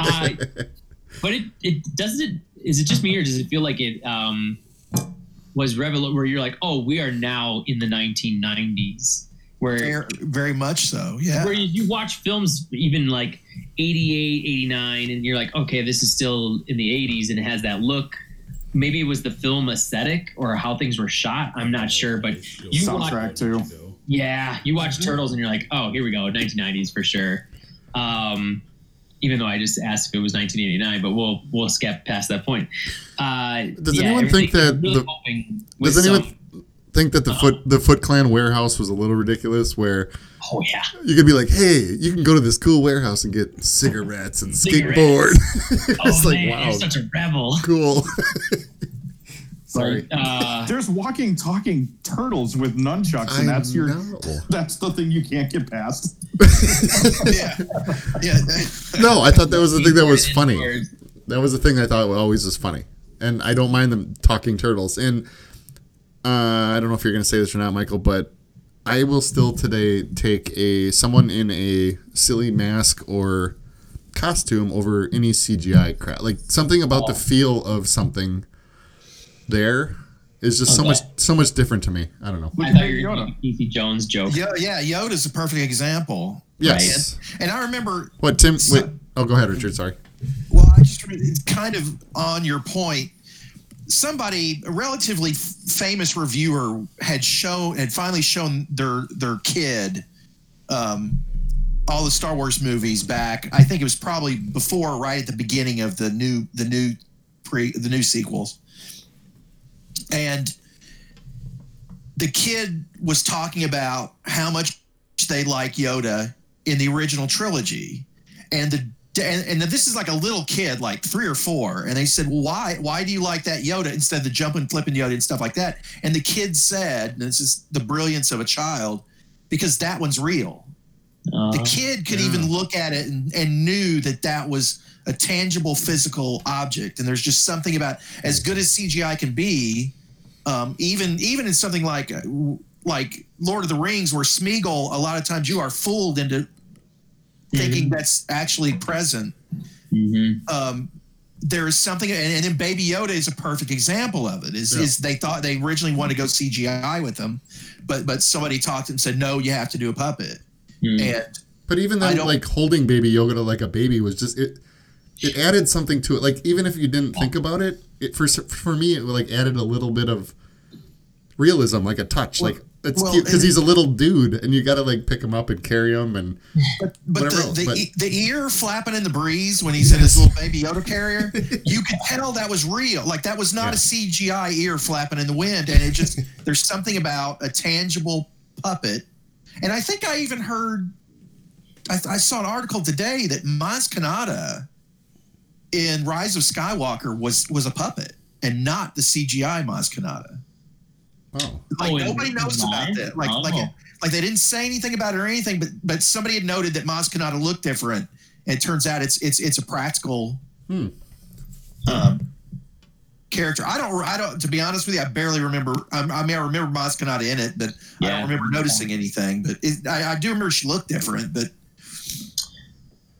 uh, but it it doesn't it is it just me or does it feel like it um was revel where you're like oh we are now in the 1990s where Very, very much so. Yeah. where you, you watch films even like 88 89 and you're like okay this is still in the 80s and it has that look maybe it was the film aesthetic or how things were shot i'm not sure but you watch, Soundtrack too. yeah you watch turtles and you're like oh here we go 1990s for sure um even though i just asked if it was 1989 but we'll we'll skip past that point uh Does yeah, anyone think that really the- Does anyone some- think that the Uh-huh. foot the Foot Clan warehouse was a little ridiculous? Where oh yeah you could be like, "Hey, you can go to this cool warehouse and get cigarettes and Cigarettes. skateboard." oh it's like, man wow, you're such a rebel cool. Sorry. uh There's walking, talking turtles with nunchucks, and I that's your know. that's the thing you can't get past. yeah. Yeah. No, I thought that was the thing that was funny. That was the thing I thought always was funny, and I don't mind them talking turtles. And uh, I don't know if you're going to say this or not, Michael, but I will still today take a someone in a silly mask or costume over any CGI crap. Like something about the feel of something there is just so much so much different to me. I don't know. Look I thought you were Yoda. doing a Jones joke. Yeah, yeah, Yoda's a perfect example. Yes. And I remember, What Tim? So- Wait. Oh, go ahead, Richard. Sorry. well, I just it's kind of on your point. Somebody, a relatively f- famous reviewer, had shown, had finally shown their their kid um, all the Star Wars movies back. I think it was probably before, right at the beginning of the new the new pre the new sequels, and the kid was talking about how much they like Yoda in the original trilogy, and the and, and this is like a little kid, like three or four, and they said, well, "Why? Why do you like that Yoda instead of the jumping, flipping Yoda and stuff like that?" And the kid said, and "This is the brilliance of a child, because that one's real." the Uh, kid could yeah. even look at it and, and knew that that was a tangible physical object and there's just something about as good as cgi can be um, even even in something like uh, like lord of the rings where smeagol a lot of times you are fooled into thinking that's actually present mhm. um, there is something, and, and then Baby Yoda is a perfect example of it. Is, Yeah. is they thought they originally wanted to go CGI with them, but but somebody talked and said no, you have to do a puppet, Mhm. and But even I like holding baby Yoda like a baby was just it. It added something to it. Like even if you didn't think about it, it for for me it like added a little bit of realism, like a touch. like it's well, cute because he's a little dude, and you got to like pick him up and carry him. And but Whatever the else, the, but- e- the ear flapping in the breeze when he's in his little Baby Yoda carrier, you could tell that was real. Like that was not a CGI ear flapping in the wind, and it just there's something about a tangible puppet. And I think I even heard, I, I saw an article today that Maz Kanata in Rise of Skywalker was was a puppet and not the CGI Maz Kanata. Oh, Like Oh, nobody knows about Rise? that. Like Oh. like like they didn't say anything about it or anything, but but somebody had noted that Maz Kanata looked different, and it turns out it's it's it's a practical Hmm. um, character. I don't I don't to be honest with you, I barely remember. I, I mean, I remember Maz Kanata in it, but I don't remember noticing anything. But it, I, I do remember she looked different. But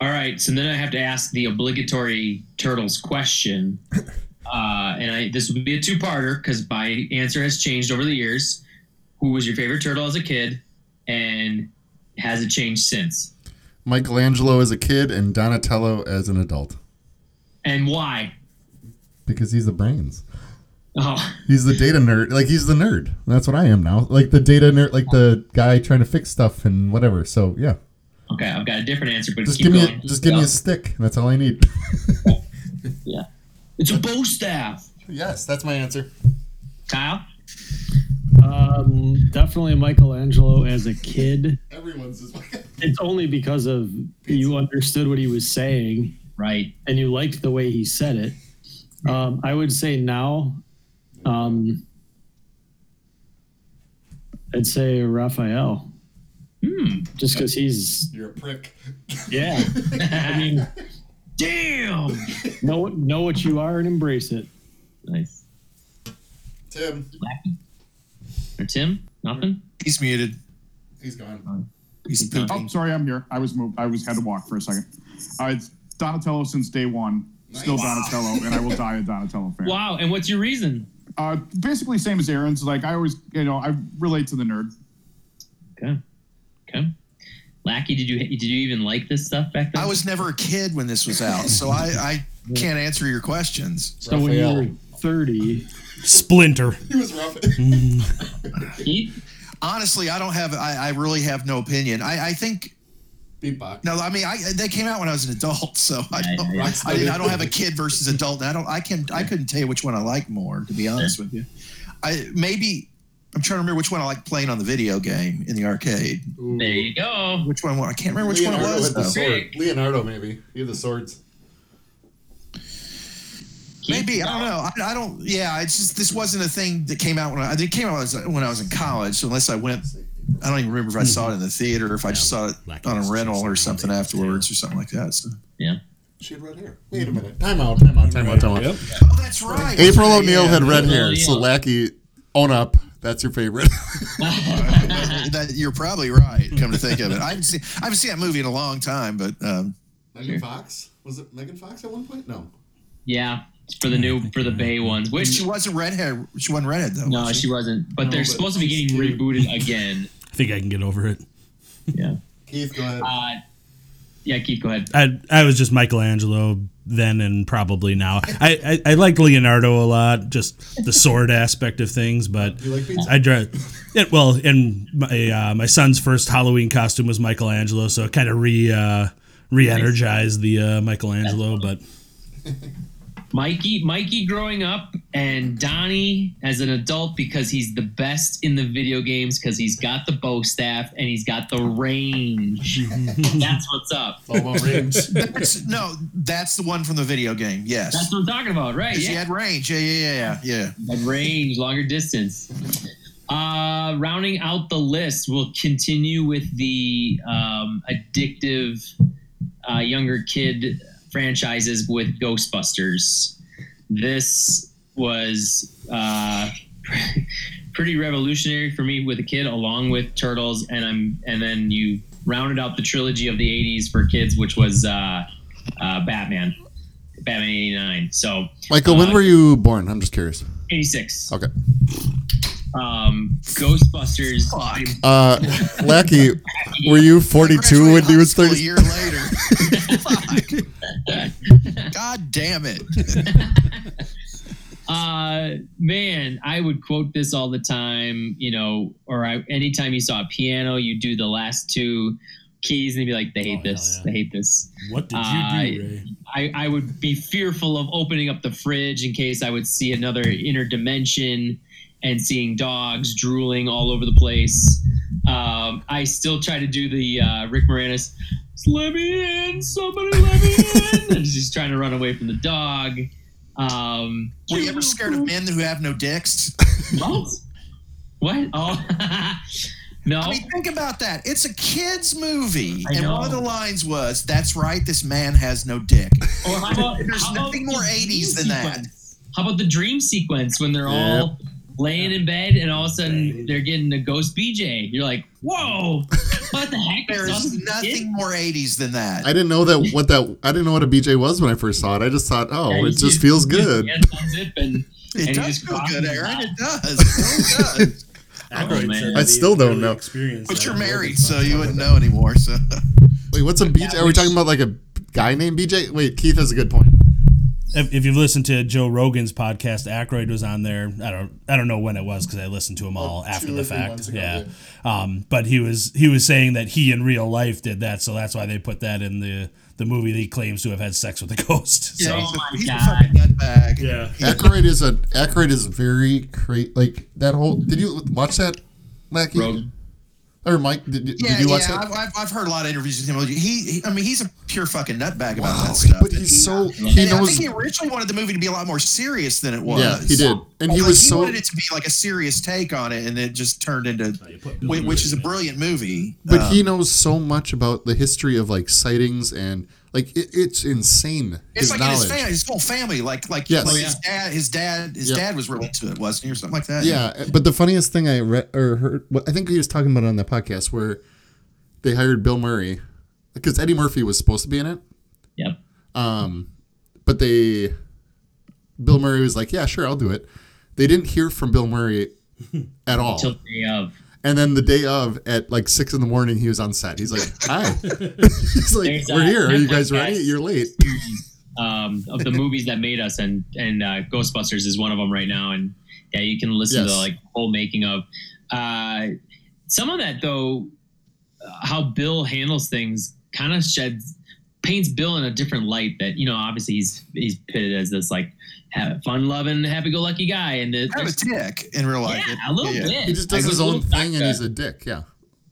All right, so then I have to ask the obligatory turtles question, uh, and I this will be a two-parter because my answer has changed over the years. Who was your favorite turtle as a kid, and has it changed since? Michelangelo as a kid and Donatello as an adult And why? because he's the brains. Oh, He's the data nerd. Like he's the nerd. That's what I am now. Like the data nerd. Like the guy trying to fix stuff and whatever. So yeah, okay, I've got a different answer, but just keep give me going. a, just give me a stick. That's all I need. It's a bow staff. yes, that's my answer. Kyle. Um, definitely Michelangelo as a kid. Everyone's just like, It's only because of you understood what he was saying Right. and you liked the way he said it. Um, I would say now, um, I'd say Raphael, Hmm. just because he's you're a prick. yeah. I mean, Damn. know know what you are and embrace it. Nice. Tim, Or Tim? Nothing? He's muted. he's gone. He's Oh, sorry, I'm here. I was moved. I was had to walk for a second. Uh, it's Donatello since day one. Still Nice. Donatello, and I will die a Donatello fan. Wow. And what's your reason? Uh, basically, same as Aaron's. Like I always, you know, I relate to the nerd. Okay. Okay. Lackey, did you did you even like this stuff back then? I was never a kid when this was out, so I, I can't answer your questions. So when you Raphael. were thirty, Splinter. He was rough. Heath? Honestly, I don't have. I, I really have no opinion. I, I think. Beatbox. No, I mean, I they came out when I was an adult, so I don't. yeah, I, mean, I don't have a kid versus adult, and I don't. I can. I couldn't tell you which one I like more, to be honest with you. I maybe. I'm trying to remember which one I like playing on the video game in the arcade. There you go. Which one? I can't remember which one it was had the sword. Leonardo, maybe. He had the swords. Maybe I don't know. I, I don't. Yeah, it's just this wasn't a thing that came out when I. I it came out when I was, when I was in college. So unless I went, I don't even remember if I saw it in the theater or if I just saw it on a rental or something something afterwards or something like that. So. Yeah. She had red hair. Wait a minute. Time out. Time out. Time out. Time out. Yep. Oh, that's right. April O'Neil yeah. had red hair. So O'Neil. Lackey, own up. That's your favorite. that you're probably right. Come to think of it, I haven't seen I haven't seen that movie in a long time, but um, Megan Fox? Was it Megan Fox at one point? No. Yeah. For the new for the Bay ones. Which she wasn't redhead. She wasn't redhead though. no, was she wasn't. But No, they're but supposed to be getting cute. rebooted again. I think I can get over it. Yeah. Keith, go ahead. Uh, yeah, Keith, go ahead. I I was just Michelangelo then and probably now. I, I, I like Leonardo a lot, just the sword aspect of things, but like? I dread. It, well, and my uh, my son's first Halloween costume was Michelangelo, so it kind of re uh, re-energized the uh, Michelangelo. But Mikey, Mikey growing up, and Donnie as an adult because he's the best in the video games because he's got the bow staff and he's got the range. That's what's up. All range. That's, no, that's the one from the video game. Yes, That's what I'm talking about, right? she Yeah, had range. Yeah, yeah, yeah, yeah. That range, longer distance. Uh, rounding out the list, we'll continue with the um, addictive uh, younger kid franchises with Ghostbusters. This was uh, pretty revolutionary for me with a kid, along with Turtles, and I'm and then you rounded out the trilogy of the '80s for kids, which was uh, uh, Batman, Batman '89. So Michael, when Uh, were you born? I'm just curious. '86. Okay. um, Ghostbusters. Fuck. Uh, Lackey, were you 42 when he was 30? high school A year later. Fuck. God damn it. Uh, man, I would quote this all the time. You know, or I, anytime you saw a piano, you do the last two keys, and they'd be like, "They hate Oh, this. yeah. They hate this." what did you do, Ray? I, I would be fearful of opening up the fridge in case I would see another inner dimension and seeing dogs drooling all over the place. Um, I still try to do the uh, Rick Moranis, let me in, somebody let me in. and she's trying to run away from the dog. Um, Were you ever scared of men who have no dicks? What? What? Oh, no. I mean, think about that. It's a kid's movie, I and one of the lines was, "That's right, this man has no dick." Or how about, There's how nothing the more dream 80s than that. How about the dream sequence when they're all laying in bed and all of a sudden they're getting a ghost BJ? You're like, whoa, what the heck? There's Something nothing more 80s than that. I didn't know that what that I didn't know what a BJ was when I first saw it. I just thought, oh, Yeah, it just feels good. just unzip and, It and does just feel good, Aaron. It does. It really does. Aykroyd man. I still don't really know. experienced But you're married, so you wouldn't know anymore. So Wait, what's a BJ? Are we talking about like a guy named BJ? Wait, Keith has a good point. If, if you've listened to Joe Rogan's podcast, Aykroyd was on there. I don't I don't know when it was because I listened to them all Oh, after two the fact. ago, Yeah, um, but he was he was saying that he in real life did that, so that's why they put that in the the movie that he claims to have had sex with a ghost. Yeah, So he's, a, my he's a fucking nutbag. yeah, Aykroyd is a Aykroyd is very great. Like that whole. Did you watch that, Lackey? Rogan. Or Mike? Did, did Yeah, you watch yeah, that? I've, I've, I've heard a lot of interviews with him. He, he, I mean, he's a pure fucking nutbag about that stuff. but he's so And he I think he originally wanted the movie to be a lot more serious than it was. Yeah, he did, and he Like, was he so. wanted it to be like a serious take on it, and it just turned into, you put Bill whi- which is a brilliant movie. But Um, he knows so much about the history of like sightings and like it, it's insane. It's his like in his knowledge. family, his whole family, like like, Yes. like Oh, his dad, his dad, his Yep. dad was really into it, wasn't he, or something like that? Yeah, but the funniest thing I read or heard, what I think he was talking about it on that podcast where they hired Bill Murray because Eddie Murphy was supposed to be in it. Yep. Um, but they, Bill Murray was like, "Yeah, sure, I'll do it." They didn't hear from Bill Murray at all. Till the day of. And then the day of, at like six in the morning, he was on set. He's like, "Hi," he's like, There's "We're a- here. Are you guys ready? You're late." um, of the movies that made us, and and uh, Ghostbusters is one of them right now. And yeah, you can listen Yes. to like whole making of. Uh, some of that though, uh, how Bill handles things kind of sheds paints Bill in a different light. That you know, obviously he's he's pitted as this like fun loving, happy go lucky guy, and the, kind of a dick in real life. yeah, a little Yeah. bit. He just Like, does his own little thing, and he's a dick. Yeah,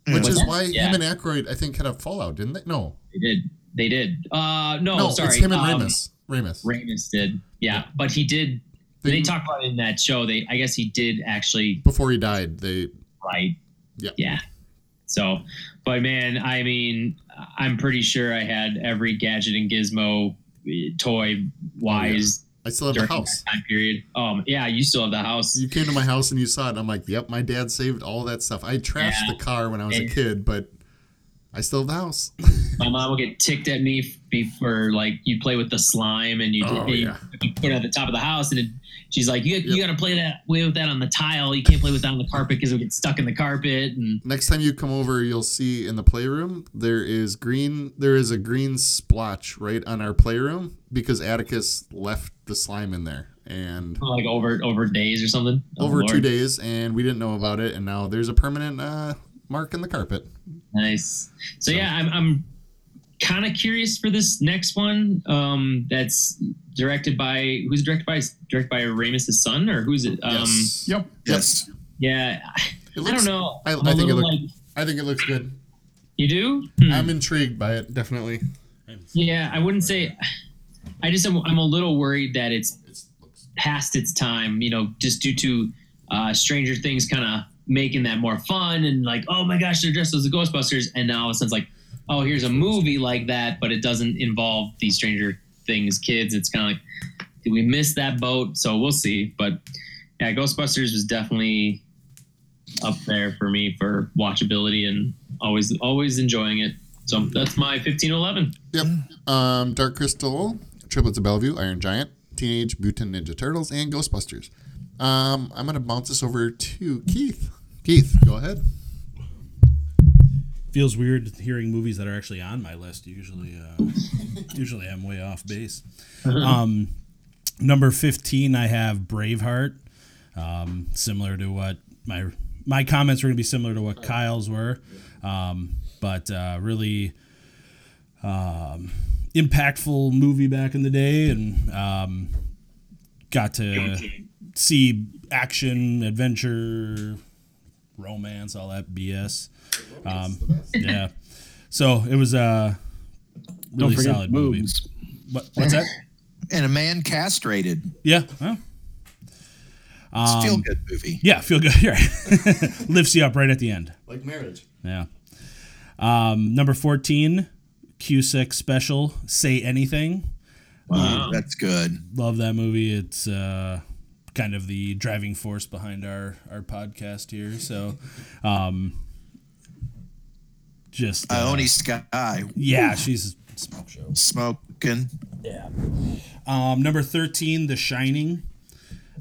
Yeah. which is What's why? Yeah. him and Aykroyd, I think, had a fallout, didn't they? No, They did. They did. Uh, no, no, sorry. it's him and um, Ramis. Ramis. Ramis did. Yeah, but he did. They, talked about it in that show. They, I guess, he did actually before he died. They right. Yeah. Yeah. So, but man, I mean, I'm pretty sure I had every gadget and gizmo uh, toy wise I still have the house. time period. Um, yeah, you still have the house. You came to my house and you saw it. And I'm like, yep, my dad saved all that stuff. I trashed Yeah. the car when I was a kid, but I still have the house. My mom would get ticked at me f- before like you play with the slime and you, Oh, yeah. you put it at the top of the house and it, she's like, you, you Yep. got to play that way with that on the tile. You can't play with that on the carpet because it would get stuck in the carpet. And Next time you come over, you'll see in the playroom there is green. There is a green splotch right on our playroom because Atticus left the slime in there, and like over over days or something. Oh, over two days, and we didn't know about it, and now there's a permanent uh, mark in the carpet. Nice. So, yeah, I'm I'm kind of curious for this next one. Um, that's directed by who's directed by directed by Ramis' son or who's it? Um, yes, Yep. Yes. yeah, It I don't know. I- I'm I a think it little look- like I think it looks good. you do. Hmm. I'm intrigued by it, definitely. Yeah, I wouldn't say. I just am, I'm a little worried that it's past its time. You know, just due to uh, Stranger Things kind of making that more fun and like, oh my gosh, they're dressed as the Ghostbusters, and now all of a sudden it's like, oh, here's a movie like that, but it doesn't involve the Stranger Things kids. It's kind of like, did we miss that boat? So we'll see. But yeah, Ghostbusters was definitely up there for me for watchability and always always enjoying it. So that's my 1511. Yep. Um, Dark Crystal, Triplets of Belleville, Iron Giant, Teenage Mutant Ninja Turtles, and Ghostbusters. Um, I'm gonna bounce this over to Keith. Keith, go ahead. Feels weird hearing movies that are actually on my list. Usually, uh, usually I'm way off base. Um, number fifteen, I have Braveheart. Um, similar to what my my comments were going to be similar to what Kyle's were, um, but uh, really um, impactful movie back in the day, and um, got to see action, adventure, romance, all that BS. Um, yeah. So it was a Don't really solid the movie. What, what's that? And a man castrated. Yeah. Well, Um, feel good movie. yeah. Feel good. You're right. Lifts you up right at the end. Like marriage. Yeah. Um, number fourteen, Q6 special. Say anything. Wow. That's good. Love that movie. It's uh, kind of the driving force behind our our podcast here. So, um, just uh, Ione Skye yeah, she's smoke show. smoking. Yeah. Um, number 13, The Shining.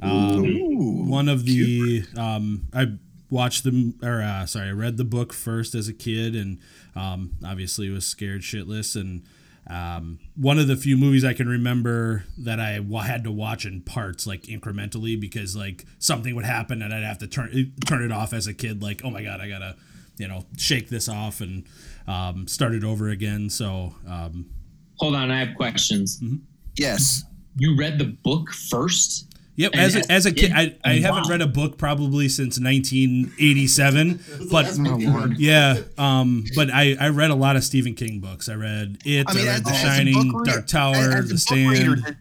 Um, Ooh. one of the um, I watched the or uh, sorry, I read the book first as a kid, and um, obviously was scared shitless. And um, one of the few movies I can remember that I had to watch in parts, like incrementally, because like something would happen and I'd have to turn turn it off as a kid. Like, oh my god, I gotta you know shake this off and um, start it over again. So um, hold on. I have questions. Yes. You read the book first? Yep. And As as a, as a kid, a I, kid- I haven't wow. read a book probably since 1987, but Oh, yeah, um, but I, I read a lot of Stephen King books. I read It, I, I read as, The as Shining, reader- Dark Tower, as- as The Stand. reader, did,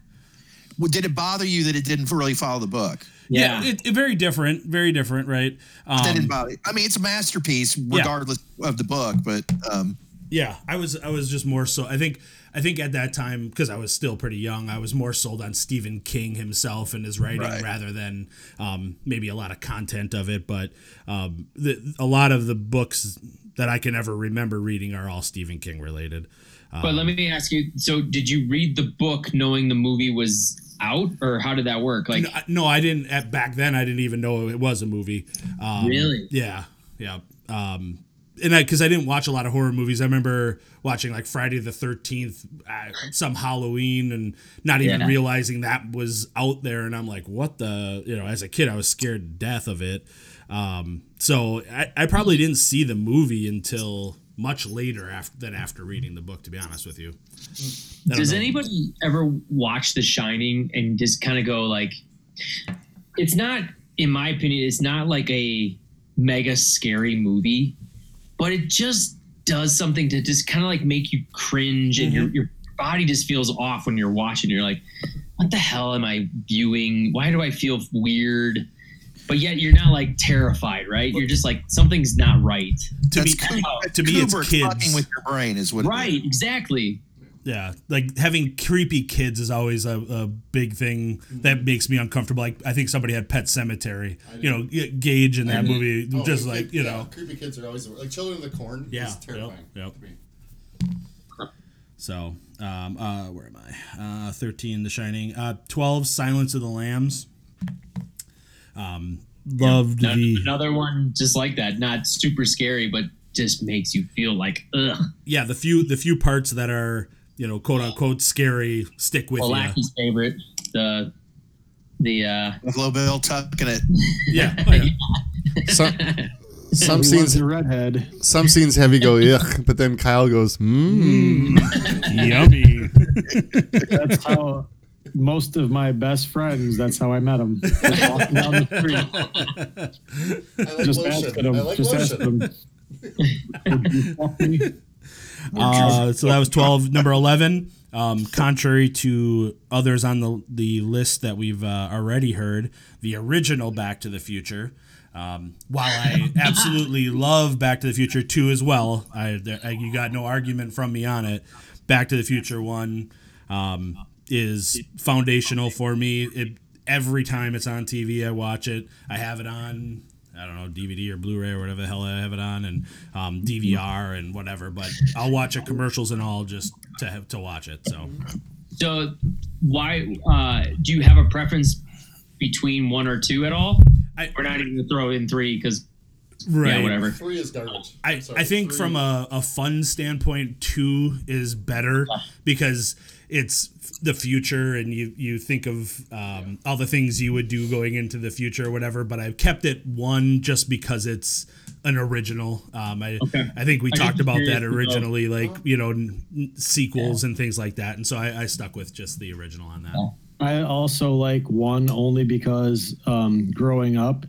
well, did it bother you that it didn't really follow the book? yeah, it, it- very different, very different, right? that Um, didn't bother. I mean, it's a masterpiece regardless of the book, but um, Yeah, I was I was just more so. I think I think at that time because I was still pretty young, I was more sold on Stephen King himself and his writing Right. rather than um, maybe a lot of content of it. But um, the, a lot of the books that I can ever remember reading are all Stephen King related. But let me ask you. So, did you read the book knowing the movie was out, or how did that work? Like, No, I- no, I didn't. At back then, I didn't even know it was a movie. Um, Really? Yeah, yeah. Um, and I because I didn't watch a lot of horror movies. I remember watching like Friday the Thirteenth, uh, some Halloween, and not even Yeah. realizing that was out there. And I'm like, what the? You know, as a kid, I was scared to death of it. Um, so I, I probably didn't see the movie until much later after than after reading the book. To be honest with you. Does know. anybody ever watch The Shining and just kind of go like, it's not, in my opinion, it's not like a mega scary movie, but it just does something to just kind of like make you cringe and your, mm-hmm. your body just feels off when you're watching. You're like, what the hell am I viewing? Why do I feel weird? But yet you're not like terrified, right? You're just like something's not right. to that's me, Kubrick, to me, it's Kubrick kids. fucking with your brain is what. it is. Right, exactly. Yeah, like having creepy kids is always a, a big thing that makes me uncomfortable. Like I think somebody had Pet Sematary, you know, Gage in that movie, Oh, just kid- like you yeah, know, creepy kids are always like Children of the Corn. Yeah, is terrifying. yep, yep. So, um, uh, where am I? Uh, Thirteen, The Shining. Uh, Twelve, Silence of the Lambs. Um, loved Ano- the Another one just like that, not super scary, but just makes you feel like ugh. yeah the few the few parts that are you know quote unquote scary stick with Well, you. Lackey's favorite, the the uh, Buffalo Bill tucking it. Yeah, oh, yeah. Some, some He scenes, was a redhead. some scenes have you go yuck, but then Kyle goes mmm. yummy. That's how most of my best friends. That's how I met them. Just walking down the street. Just asking them. just asking them. Uh, so that was 12. Number 11, um, contrary to others on the, the list that we've uh, already heard, the original Back to the Future. Um, while I absolutely love Back to the Future 2 as well, I, I, you got no argument from me on it. Back to the Future 1 um, is foundational for me. It, every time it's on TV, I watch it. I have it on I don't know DVD or Blu-ray or whatever the hell I have it on, and um, DVR and whatever. But I'll watch it commercials and all just to have, to watch it. So so why uh, do you have a preference between one or two at all? I- We're not even gonna throw in three because right, yeah, whatever. Three is garbage. I, Sorry, I think three- from a, a fun standpoint, two is better because it's the future and you, you think of um, all the things you would do going into the future or whatever. But I've kept it one just because it's an original. Um, I, Okay. I think we I talked about that to know. originally, like, you know, n- n- sequels and things like that. And so I, I stuck with just the original on that. I also like one only because um, growing up,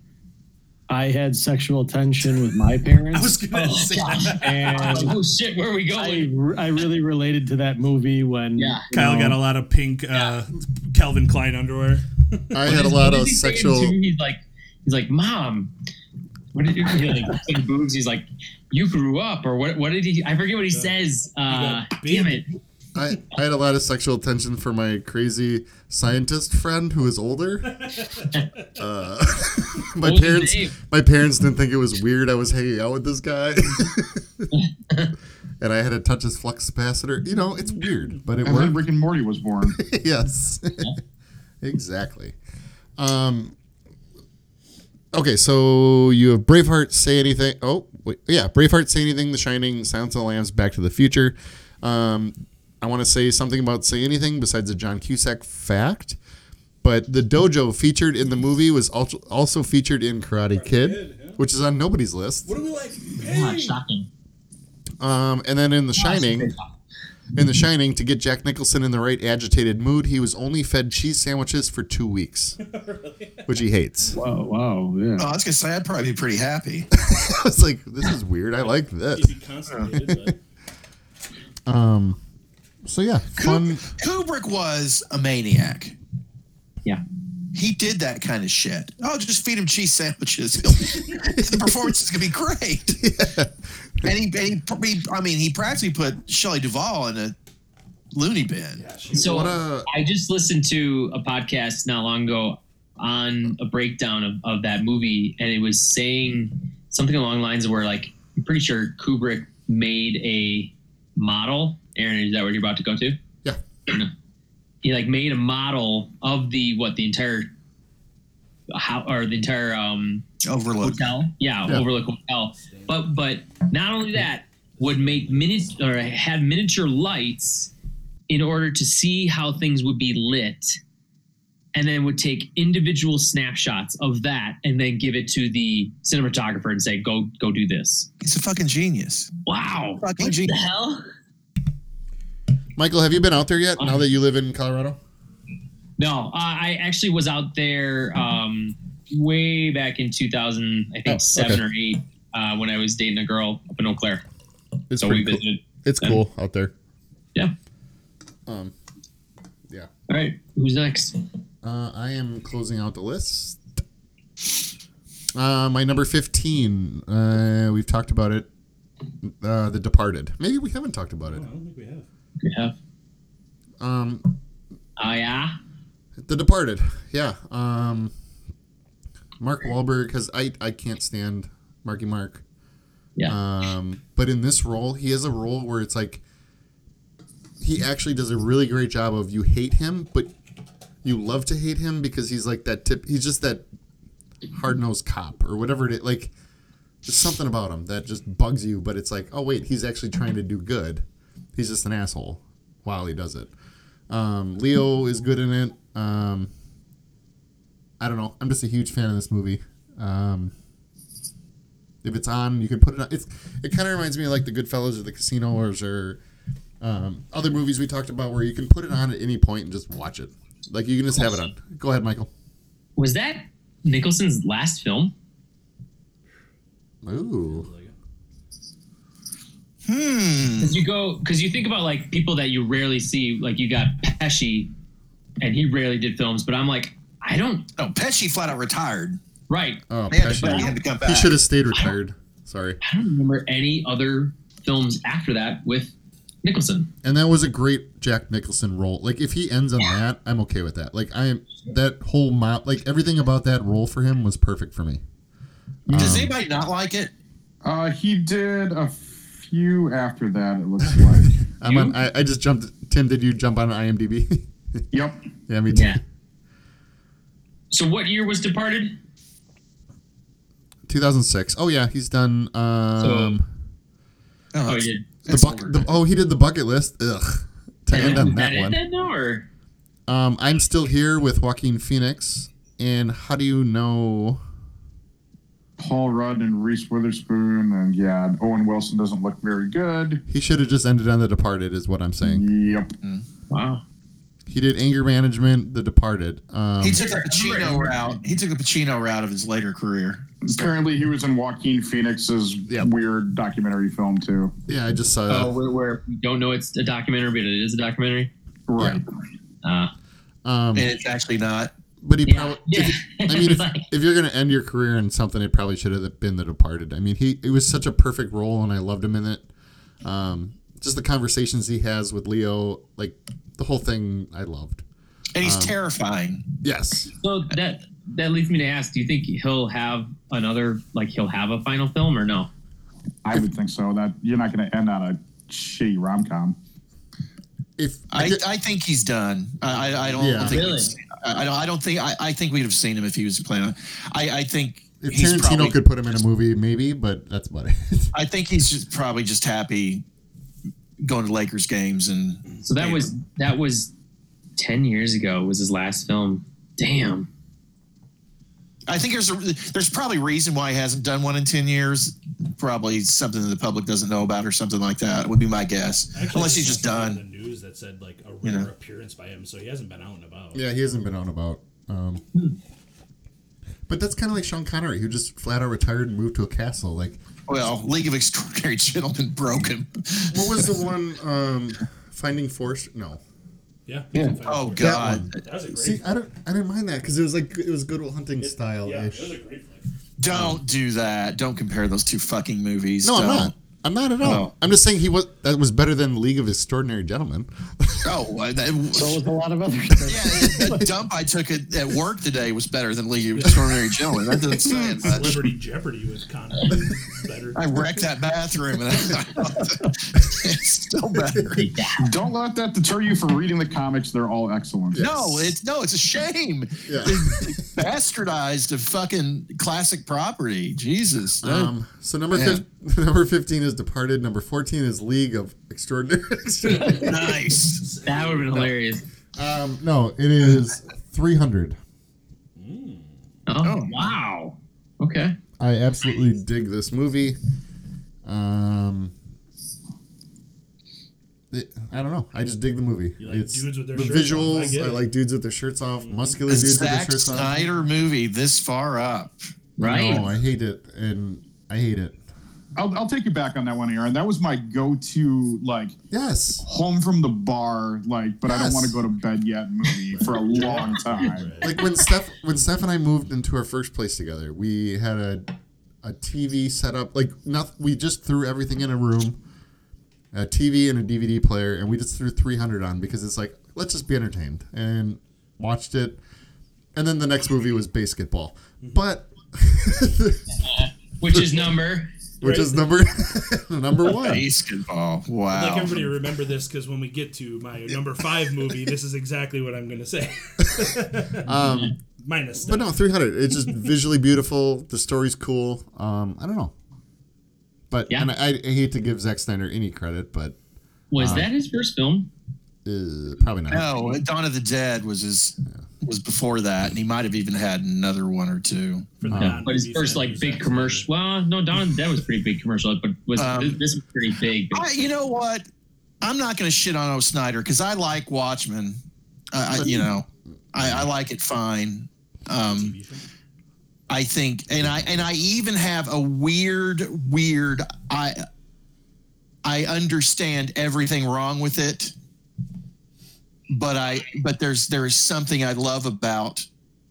I had sexual tension with my parents. I was going to say that. and Oh shit, where are we going? I really related to that movie when Yeah. Kyle know, got a lot of pink uh, Calvin Klein underwear. I had a lot of does he say in sexual. two? He's like, he's like, mom. What did you he like? boobs. He's like, you grew up, or what? What did he? I forget what he says. Uh, damn it. I, I had a lot of sexual attention for my crazy scientist friend who is older. Uh, my What parents my parents didn't think it was weird I was hanging out with this guy. and I had to touch his flux capacitor. You know, it's weird, but it And then worked. Rick and Morty was born. yes. exactly. Um Okay, so you have Braveheart say anything. Oh, wait, yeah, Braveheart say anything, The Shining, Silence of the Lambs, Back to the Future. Um, I want to say something about say anything besides a John Cusack fact, but the dojo featured in the movie was also also featured in Karate Kid, which is on nobody's list. What do we like? Ah, shocking. Um, and then in The Shining, In The Shining, to get Jack Nicholson in the right agitated mood, he was only fed cheese sandwiches for two weeks, which he hates. Wow, wow, yeah. Oh, I was gonna say I'd probably be pretty happy. I was like, this is weird. I like this. Easy constipated, but Um, so yeah, fun. Kubrick was a maniac. Yeah. He did that kind of shit. Oh, just feed him cheese sandwiches. the performance is gonna be great. And he, and he, he- I mean, he practically put Shelley Duvall in a loony bin. So What a- I just listened to a podcast not long ago on a breakdown of, of that movie, and it was saying something along the lines where, like, I'm pretty sure Kubrick made a model. Aaron, is that what you're about to go to? Yeah. He like made a model of the what the entire how or the entire um Overlook. hotel. Yeah, Yeah. Overlook Hotel. But but not only that, would make minutes or had miniature lights in order to see how things would be lit, and then would take individual snapshots of that and then give it to the cinematographer and say, "Go go do this." He's a fucking genius. Wow, Fucking what the genius. hell? Michael, have you been out there yet? Now that you live in Colorado? No, uh, I actually was out there um, way back in 2000, I think Oh, seven okay. or eight, uh, when I was dating a girl up in Eau Claire. It's So we pretty cool. It's Yeah. cool out there. Yeah. Um, yeah. All right, who's next? Uh, I am closing out the list. Uh, my number 15. Uh, we've talked about it. Uh, the Departed. Maybe we haven't talked about it. I don't think we have. Have. Um, Oh yeah. The Departed. Yeah. Um, Mark Wahlberg, because I, I can't stand Marky Mark. Yeah. Um, but in this role, he has a role where it's like he actually does a really great job of you hate him, but you love to hate him because he's like that tip. He's just that hard nosed cop or whatever it is. Like, there's something about him that just bugs you, but it's like, oh wait, he's actually trying to do good. He's just an asshole while he does it. Um, Leo is good in it. Um, I don't know. I'm just a huge fan of this movie. Um, if it's on, you can put it on. It's it kind of reminds me of like the Goodfellas or the Casino or, or um, other movies we talked about where you can put it on at any point and just watch it. Like you can just have it on. Go ahead, Michael. Was that Nicholson's last film? Ooh. Like, Hmm. Because you go, because you think about like people that you rarely see. Like you got Pesci, and he rarely did films. But I'm like, I don't. No, Pesci flat out retired. Right. Oh, They had to, Pesci. he had to come back. He should have stayed retired. Sorry. I don't remember any other films after that with Nicholson. And that was a great Jack Nicholson role. Like if he ends on that, I'm okay with that. Like I am that whole mop, like everything about that role for him was perfect for me. Does Um, anybody not like it? Uh, he did a few after that. It looks like. I'm on, I, I just jumped. Tim, did you jump on IMDb? yep. yeah, me too. Yeah. So what year was Departed? 2006. Oh yeah, he's done. Um, No, Oh, it's- you did. the, it's buck, older. the oh he did the bucket list. Ugh. To end on Is that one. then, no, or Um, I'm still here with Joaquin Phoenix. And how do you know? Paul Rudd and Reese Witherspoon, and yeah, Owen Wilson doesn't look very good. He should have just ended on The Departed, is what I'm saying. Yep. wow. He did Anger Management, The Departed. Um, he took a Pacino route. He took a Pacino route of his later career. Apparently, he was in Joaquin Phoenix's Yep. weird documentary film too. yeah, I just saw that. Oh, where, where we don't know it's a documentary, but it is a documentary. Right. Uh, Um, And it's actually not. But he yeah. probably. yeah. I mean, if, Like, if you're going to end your career in something, it probably should have been The Departed. I mean, he it was such a perfect role, and I loved him in it. Um, just the conversations he has with Leo, like the whole thing, I loved. And he's Um, terrifying. Yes, so that that leads me to ask: Do you think he'll have another, like he'll have a final film, or no? I would think so. That you're not going to end on a shitty rom com. if I, I think he's done. I, I- I don't Yeah. think. Really? We'd- I I don't. I don't think. I, I think we'd have seen him if he was playing. on- I, I think if he's Tarantino probably. could put him in a movie, maybe, but that's about it. I think he's just probably just happy going to Lakers games and. So that was that was ten years ago. Was his last film? Damn. I think there's a, there's probably a reason why he hasn't done one in ten years. Probably something that the public doesn't know about, or something like that. Would be my guess. Actually, Unless he's just done. in the news that said like a You rare know. appearance by him, so he hasn't been out and about. Yeah, he hasn't been on about. Um, but that's kind of like Sean Connery, who just flat out retired and moved to a castle. Like, Well, League of Extraordinary Gentlemen broke him. what was the one? Um, Finding Force? No. Yeah. Yeah. Oh That God. one. That was a great. See, I don't, I didn't mind that because it was like it was Goodwill Hunting style yeah, it was a great flick. Don't um, do that. Don't compare those two fucking movies. No, I'm Don't. not. I'm not at all. No. I'm just saying he was that was better than League of Extraordinary Gentlemen. Oh, uh, that, So was a lot of other yeah, the dump I took at, at work today was better than League of Extraordinary Gentlemen. That doesn't say it much. Celebrity Jeopardy was kind of better. I wrecked that bathroom, and it's still better. Don't let that deter you from reading the comics. They're all excellent. No, it's no, it's a shame. Yeah. They bastardized a fucking classic property. Jesus. Um, so number Yeah. fif- number 15 is Departed. Number 14 is League of Extraordinary. nice. That would have been hilarious. um, no, it is 300. Oh, wow. Okay. I absolutely dig this movie. Um, it- I don't know. I just dig the movie. You like it's dudes with their the shirts off, I visuals. I, like dudes with their shirts off, muscular A dudes with their Zack shirts off. Snyder movie this far up. Right. No, I hate it, and I hate it. I'll, I'll take you back on that one, Aaron. That was my go-to like Yes, home from the bar, like, but I don't want to go to bed yet movie for a long time. like when Steph when Steph and I moved into our first place together, we had a a TV set up. Like not, we just threw everything in a room, a TV and a DVD player, and we just threw 300 on because it's like let's just be entertained and watched it. And then the next movie was Basketball, mm-hmm. but Which is number. Which is number number one. Basketball. I'd like Wow. everybody to remember this because when we get to my number five movie, this is exactly what I'm going to say. Um, Minus but no, 300. It's just visually beautiful. The story's cool. Um, I don't know, but Yeah. and I, I hate to give Zack Snyder any credit, but Was that his first film? uh, probably not. No, Dawn of the Dead was his was before that, and he might have even had another one or two. For the Um, non-movie But his first like big commercial. Well, no, Don, that was pretty big commercial, but was Um, this, this was pretty big. I, you know what? I'm not going to shit on O. Snyder because I like Watchmen. Uh, I, you know, I, I like it fine. Um, I think, and I and I even have a weird, weird. I I understand everything wrong with it, but I but there's there is something I love about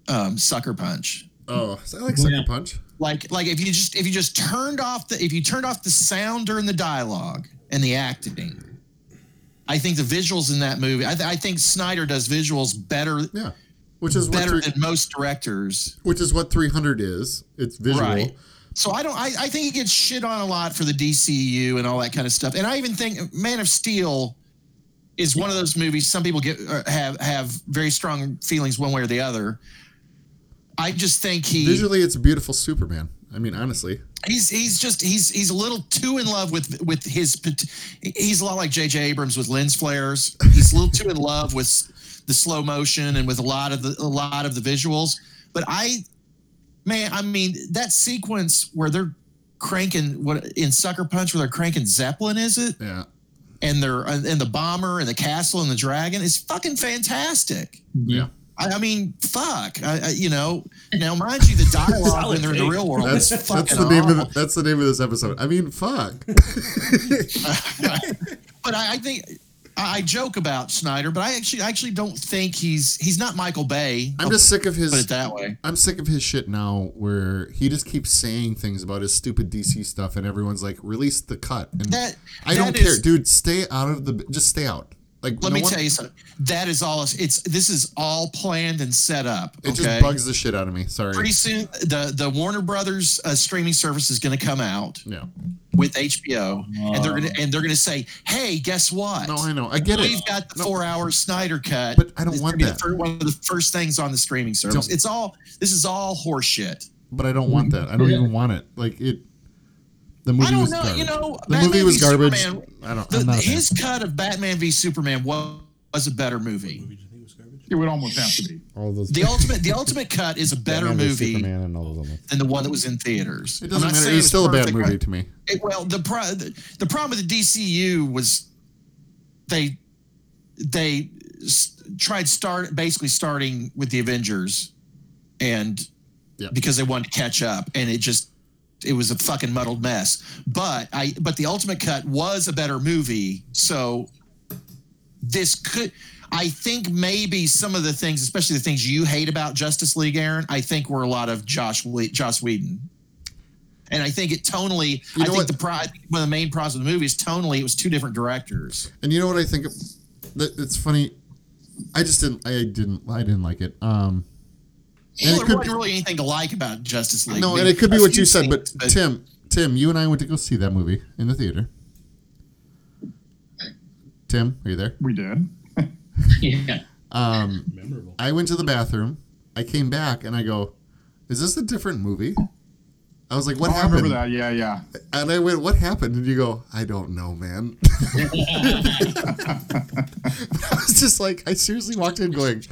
um, Sucker Punch. Oh, so I like Sucker Yeah. Punch. Like like if you just if you just turned off the if you turned off the sound during the dialogue and the acting. I think the visuals in that movie. I, th- I think Snyder does visuals better Yeah, which is better three, than most directors. which is what 300 is. It's visual. Right. So I don't. I, I think he gets shit on a lot for the DCU and all that kind of stuff. And I even think Man of Steel is one of those movies. Some people get uh, have have very strong feelings one way or the other. I just think he Visually, it's a beautiful Superman. I mean, honestly, he's he's just he's he's a little too in love with with his. He's a lot like J.J. Abrams with lens flares. He's a little too in love with the slow motion and with a lot of the a lot of the visuals. But I, man, I mean that sequence where they're cranking what in Sucker Punch where they're cranking Zeppelin, is it? yeah. And they're and the bomber and the castle and the dragon is fucking fantastic. Yeah. I, I mean, fuck. I, I, you know, now mind you, the dialogue when they're in the real world That's is that's the name of the, that's the name of this episode. I mean, fuck. but I, I think I I joke about Snyder, but I actually I actually don't think he's he's not Michael Bay. I'm I'll just sick of his put it that way. I'm sick of his shit now, where he just keeps saying things about his stupid DC stuff, and everyone's like, "Release the cut." And That I don't that care, dude. Stay out of the. Just stay out. Like, Let no me one- tell you something. That is all. It's this is all planned and set up. It okay? just bugs the shit out of me. Sorry. Pretty soon, the the Warner Brothers uh, streaming service is going to come out Yeah. with HBO, and they're gonna and they're gonna say, "Hey, guess what? No, I know. I get it. We've got the No. four-hour Snyder cut." But I don't It's want that. The fir- one of the first things on the streaming service. Don't- It's all. This is all horseshit. But I don't want that. I don't even want it. Like it. The movie I don't was know. garbage. You know, the Batman movie was garbage. Superman- I don't. The, not his cut of Batman v Superman was, was a better movie. was garbage. It would almost have to be. All those The ultimate the ultimate cut is a better Batman movie Superman and all those other. than the one that was in theaters. It doesn't matter. saying It was still a bad movie right? to me. It- well, the, pro, the the problem with the DCU was they they s- tried start basically starting with the Avengers, and Yeah. because they wanted to catch up, and it just it was a fucking muddled mess. But I but the Ultimate Cut was a better movie, so this could. I think maybe some of the things, especially the things you hate about Justice League, Aaron, I think were a lot of Joss Joss Whedon. And I think it tonally, You I know think what? the pro, one of the main problems of the movie is tonally, it was two different directors. And you know what I think? It's funny. I just didn't. I didn't. I didn't like it. Um. And Well, it there could wasn't really anything to like about Justice League. no, I and it could be what you said, but things, Tim, Tim, you and I went to go see that movie in the theater. Tim, are you there? We did. Yeah. Um, Memorable. I went to the bathroom. I came back and I go, "Is this a different movie?" I was like, "What oh, I happened?" remember that. Yeah, yeah. And I went, "What happened?" And you go, "I don't know, man." I was just like, I seriously walked in going,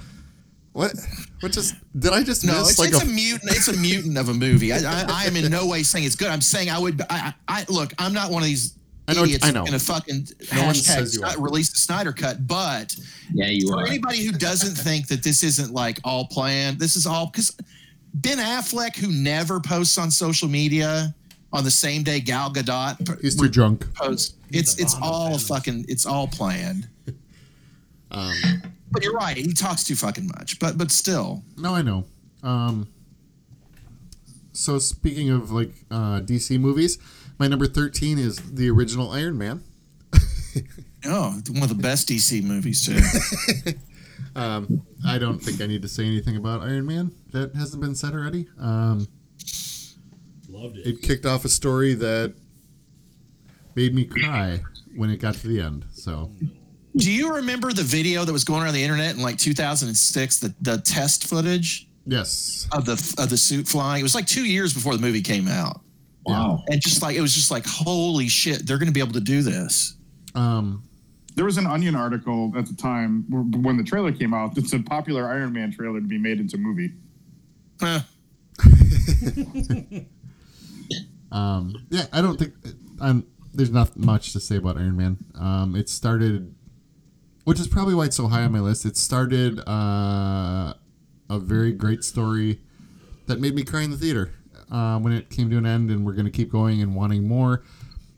"What? What just did I just No, miss?" it's, like it's a, a, mutant. It's a mutant of a movie. I, I, I am in no way saying it's good. I'm saying I would. I, I look. I'm not one of these I know- idiots I know. going to fucking No one hashtag says you release the Snyder cut. But Yeah, you for are. anybody who doesn't think that this isn't like all planned, this is all because Ben Affleck, who never posts on social media on the same day Gal Gadot p- he's too drunk. posts, it's it's all fucking it's all planned. Um, But you're right. He talks too fucking much. But but still, no, I know. Um, so speaking of like uh, DC movies, my number thirteen is the original Iron Man. oh, one of the best DC movies too. Um, I don't think I need to say anything about Iron Man that hasn't been said already. Um, Loved it. it kicked off a story that made me cry when it got to the end. So Do you remember the video that was going around the internet in like 2006? The the test footage yes, of the of the suit flying. It was like two years before the movie came out, Wow. and just like it was just like holy shit, they're going to be able to do this. um, There was an Onion article at the time when the trailer came out that said popular Iron Man trailer to be made into a movie. Huh. um, yeah, I don't think um, there's not much to say about Iron Man. Um, it started, which is probably why it's so high on my list. It started uh, a very great story that made me cry in the theater uh, when it came to an end, and we're going to keep going and wanting more.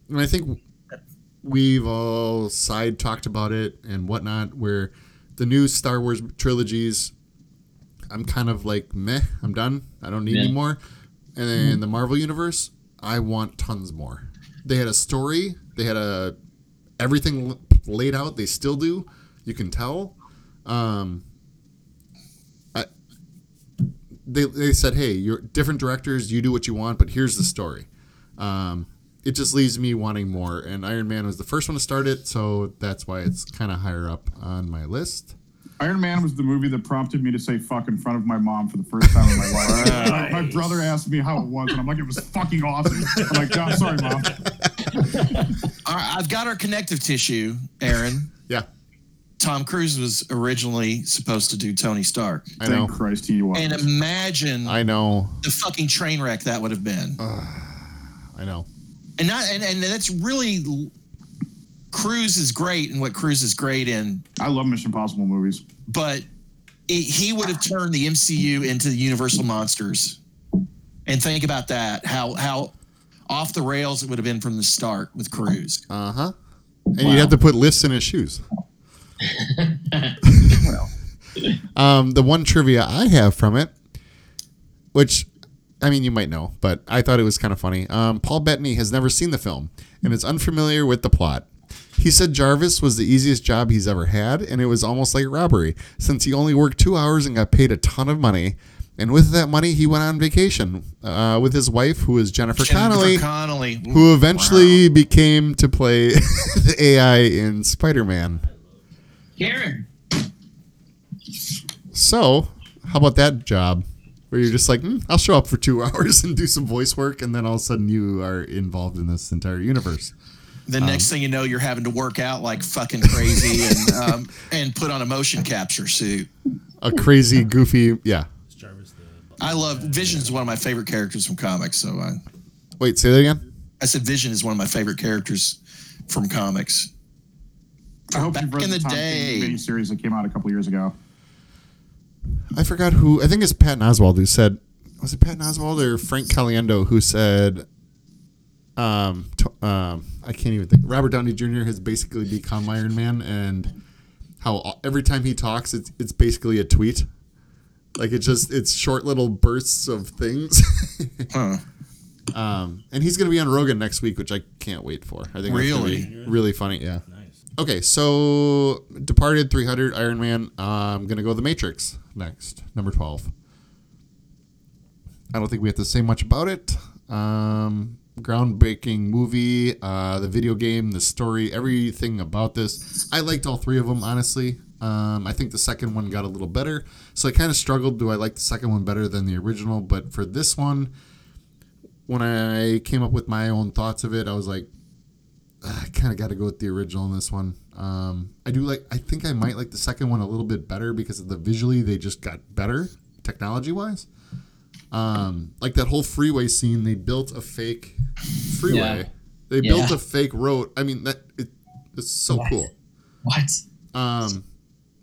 And I think we've all side talked about it and whatnot, where the new Star Wars trilogies, I'm kind of like meh, I'm done. I don't need Yeah. any more. And then in the Marvel universe, I want tons more. They had a story, they had a everything laid out. They still do. You can tell. Um, I, they they said, hey, you're different directors. You do what you want, but here's the story. Um, it just leaves me wanting more. And Iron Man was the first one to start it, so that's why it's kind of higher up on my list. Iron Man was the movie that prompted me to say fuck in front of my mom for the first time in my life. my, my brother asked me how it was, and I'm like, it was fucking awesome. I'm like, God, sorry, mom. All right, I've got our connective tissue, Aaron. Yeah, Tom Cruise was originally supposed to do Tony Stark, I know. Thank Christ he was. and imagine I know. the fucking train wreck that would have been. I know. and not and, and that's really Cruise is great and what Cruise is great in, I love Mission Impossible movies. but it, he would have turned the MCU into the Universal monsters. And think about that how how off the rails it would have been from the start with Cruise. Uh huh. And you'd have to put lifts in his shoes. um, the one trivia I have from it, which I mean you might know, but I thought it was kind of funny. Um, Paul Bettany has never seen the film and is unfamiliar with the plot. He said Jarvis was the easiest job he's ever had, and it was almost like robbery, since he only worked two hours and got paid a ton of money. And with that money, he went on vacation uh, with his wife, who is Jennifer, Connelly Jennifer Connelly. who eventually became to play the AI in Spider Man. Karen. So, how about that job? Where you're just like, hmm, I'll show up for two hours and do some voice work, and then all of a sudden you are involved in this entire universe. The next thing you know, you're having to work out like fucking crazy and um, and put on a motion capture suit. A crazy, goofy. Yeah. Is Jarvis the I love Vision is one of my favorite characters from comics. So I, Wait, say that again. I said Vision is one of my favorite characters from comics. I hope Back you've read in the Tom day. King miniseries that came out a couple years ago. I forgot who. I think it's Pat Oswalt who said. Was it Pat Oswalt or Frank Caliendo who said? Um, to, um, I can't even think. Robert Downey Jr. has basically become Iron Man, and how every time he talks, it's it's basically a tweet. Like it's just it's short little bursts of things. Huh. um, and he's gonna be on Rogan next week, which I can't wait for. I think that's Really? be really funny. Yeah. nice? Okay, so Departed 300 Iron Man. I'm gonna go The Matrix next, number 12. I don't think we have to say much about it. Um, groundbreaking movie, uh, the video game, the story, everything about this. I liked all three of them, honestly. Um, I think the second one got a little better, so I kind of struggled. Do I like the second one better than the original? But for this one, when I came up with my own thoughts of it, I was like, I kind of got to go with the original in this one. Um, I do like. I think I might like the second one a little bit better because of the visually they just got better technology wise. Um, like that whole freeway scene, they built a fake freeway. Yeah. They built a fake road. I mean that it, it's so cool. What? Um,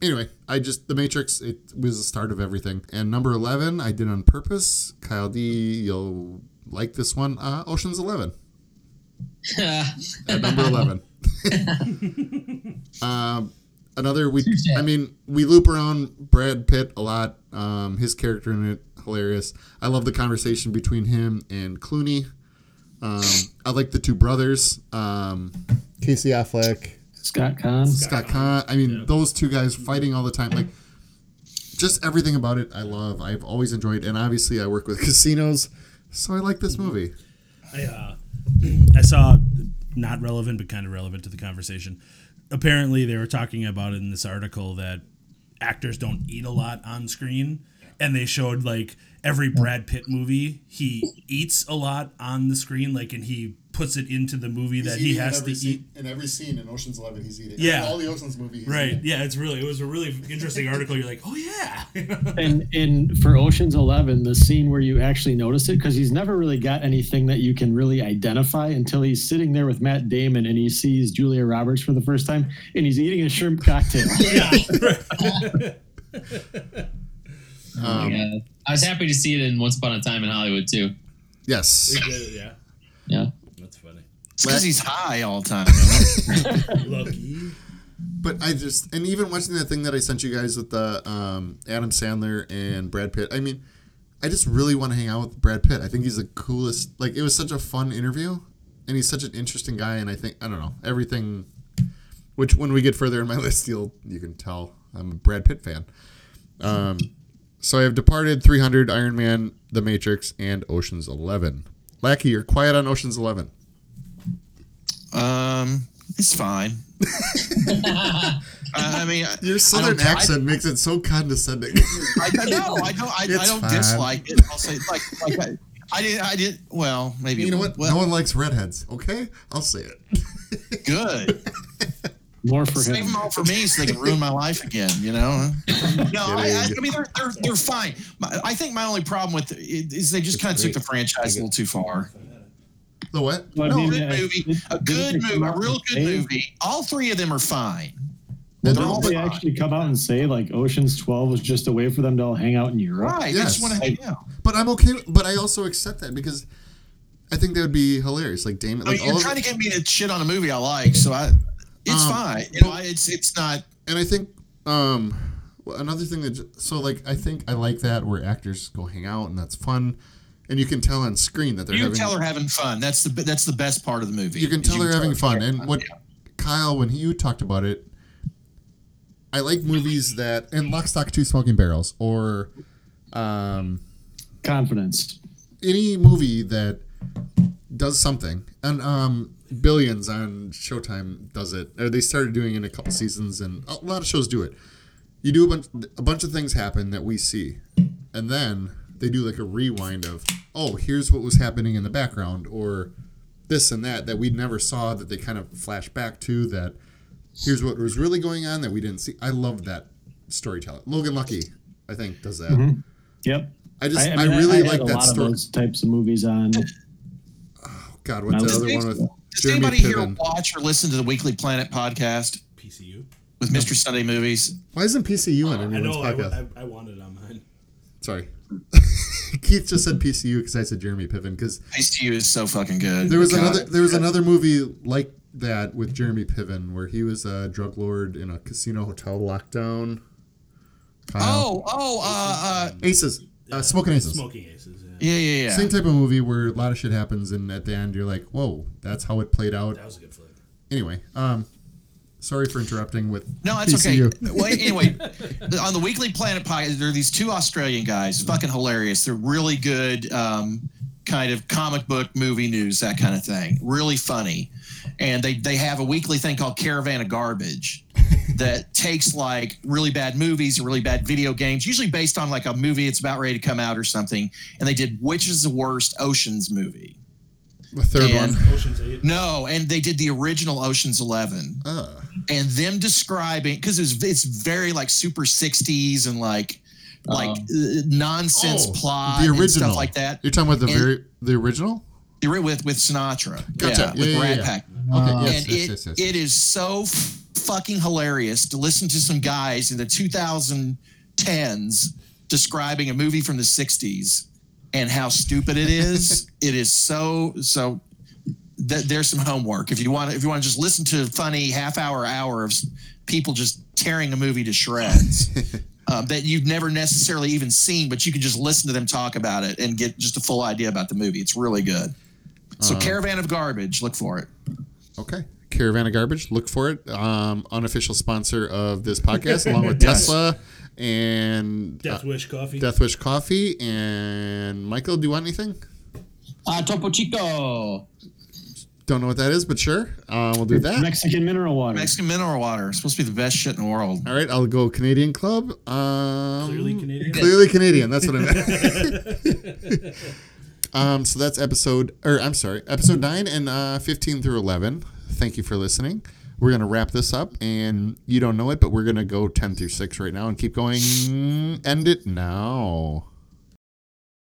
anyway, I just the Matrix. It was the start of everything. And number eleven, I did on purpose. Kyle D, you'll like this one. Uh, Ocean's Eleven at number 11. um, another we I mean, we loop around Brad Pitt a lot. Um, his character in it hilarious. I love the conversation between him and Clooney. Um, I like the two brothers. Um, Casey Affleck, Scott Caan. Scott Caan. I mean, Yeah. those two guys fighting all the time. Like, just everything about it, I love. I've always enjoyed, and obviously, I work with casinos, so I like this movie. I uh, I saw not relevant but kind of relevant to the conversation. Apparently, they were talking about it in this article that actors don't eat a lot on screen, and they showed like every Brad Pitt movie he eats a lot on the screen, like and he puts it into the movie that he has to eat. in every scene in Ocean's Eleven. He's eating. Yeah. All the Ocean's movies. Right? Yeah, it's really it was a really interesting article. You're like, oh yeah. And in for Ocean's Eleven, the scene where you actually notice it, because he's never really got anything that you can really identify until he's sitting there with Matt Damon and he sees Julia Roberts for the first time, and he's eating a shrimp cocktail. yeah. Um, yeah. I was happy to see it in Once Upon a Time in Hollywood too. Yes. yeah. Yeah. That's funny. It's because he's high all the time. Lucky. But I just and even watching that thing that I sent you guys with the um, Adam Sandler and Brad Pitt. I mean, I just really want to hang out with Brad Pitt. I think he's the coolest. Like it was such a fun interview, and he's such an interesting guy. And I think I don't know everything. Which when we get further in my list, you'll you can tell I'm a Brad Pitt fan. Um, so I have Departed, 300, Iron Man, The Matrix, and Ocean's Eleven. Lackey, you're quiet on Ocean's Eleven. Um, it's fine. I, I mean, Your southern I don't- I- accent makes it so condescending. I don't know. I don't. I, I don't fine. dislike it. I'll say like like I, I did. I did. Well, maybe. You know what? Well, no one likes redheads. Okay, I'll say it. good. More for Save him. them all for me so they can ruin my life again. You know. No, I, I, I mean they're, they're they're fine. My, I think my only problem with it is they just kind of took the franchise a little too far. The what? Well, I no, mean, Good uh, movie, did- a good movie, a real good say- movie. All three of them are fine. Well, They're all Didn't they fine. actually come out and say like Ocean's 12 was just a way for them to all hang out in Europe? Right. They just Yes. hang out. but I'm okay. But I also accept that because I think that would be hilarious. Like Damon, I like mean, all you're trying to get me to shit on a movie I like, so I, it's Um, fine. You know, it's it's not. and I think um another thing that so like I think I like that where actors go hang out and that's fun, and you can tell on screen that they're You can having. tell they're having fun. That's the that's the best part of the movie. you can is tell they're having fun. they're And what Kyle, when he, you talked about it, I like movies that and Lock, Stock, Two Smoking Barrels or um Confidence. any movie that does something and um billions on showtime does it or they started doing it in a couple seasons and a lot of shows do it you do a bunch a bunch of things happen that we see and then they do like a rewind of oh here's what was happening in the background or this and that that we never saw that they kind of flash back to that here's what was really going on that we didn't see. I love that storytelling. Logan Lucky, I think, does that. Mhm. Yep. I just I, mean, really had like that story. those types of movies on. Oh God, what's the other one with Does Jeremy anybody here watch or listen to the Weekly Planet podcast PCU. with Mr. Sunday Movies? Why isn't PCU on I anyone's know. Podcast? I, I wanted it on mine. Sorry. Keith just said PCU because I said Jeremy Piven because PCU is so fucking good. there was God. another there was another movie like that with Jeremy Piven where he was a drug lord in a casino hotel lockdown. Kyle. Oh, oh, uh, uh, Aces, uh, Smoking Aces. Smoking Aces. Yeah. yeah, yeah, yeah. Same type of movie where a lot of shit happens and at the end you're like, whoa, that's how it played out. That was a good flick. Anyway, um, sorry for interrupting with No, that's PCU. okay. Well, anyway, on the Weekly Planet podcast, there are these two Australian guys, fucking hilarious. They're really good, um, kind of comic book movie news, that kind of thing. Really funny, and they they have a weekly thing called Caravan of Garbage that takes like really bad movies or really bad video games, usually based on like a movie that's about ready to come out or something. And they did which is the worst Ocean's movie. The third And- one. Ocean's Eight. No, and they did the original Ocean's Eleven Uh, and them describing because it's it's very like super 60s and like like uh, nonsense Oh, plot the and original. stuff like that You're talking about the And- very the original? You're with with Sinatra Gotcha. yeah, with Yeah, yeah, Rat yeah. Pack Okay, Uh, yes, and yes, it, yes, yes. it is so f- fucking hilarious to listen to some guys in the 2010s describing a movie from the 60s and how stupid it is it is so so th- there's some homework if you want if you want to just listen to funny half hour hour of people just tearing a movie to shreds um, that you've never necessarily even seen but you can just listen to them talk about it and get just a full idea about the movie it's really good so Uh, caravan of garbage look for it Okay. Caravan of Garbage. Look for it. Um, unofficial sponsor of this podcast, along with Yes. Tesla and Death Wish Coffee. Death Wish Coffee. And Michael, do you want anything? Uh, Topo Chico. Don't know what that is, but sure. Uh, we'll do that. Mexican mineral water. Mexican mineral water. It's supposed to be the best shit in the world. All right, I'll go Canadian Club. Um, Clearly Canadian. Clearly Canadian. That's what I meant. um, so that's episode, or I'm sorry, episode nine and uh, 15 through 11. Thank you for listening. We're gonna wrap this up, and you don't know it, but we're gonna go 10 through six right now and keep going. End it now.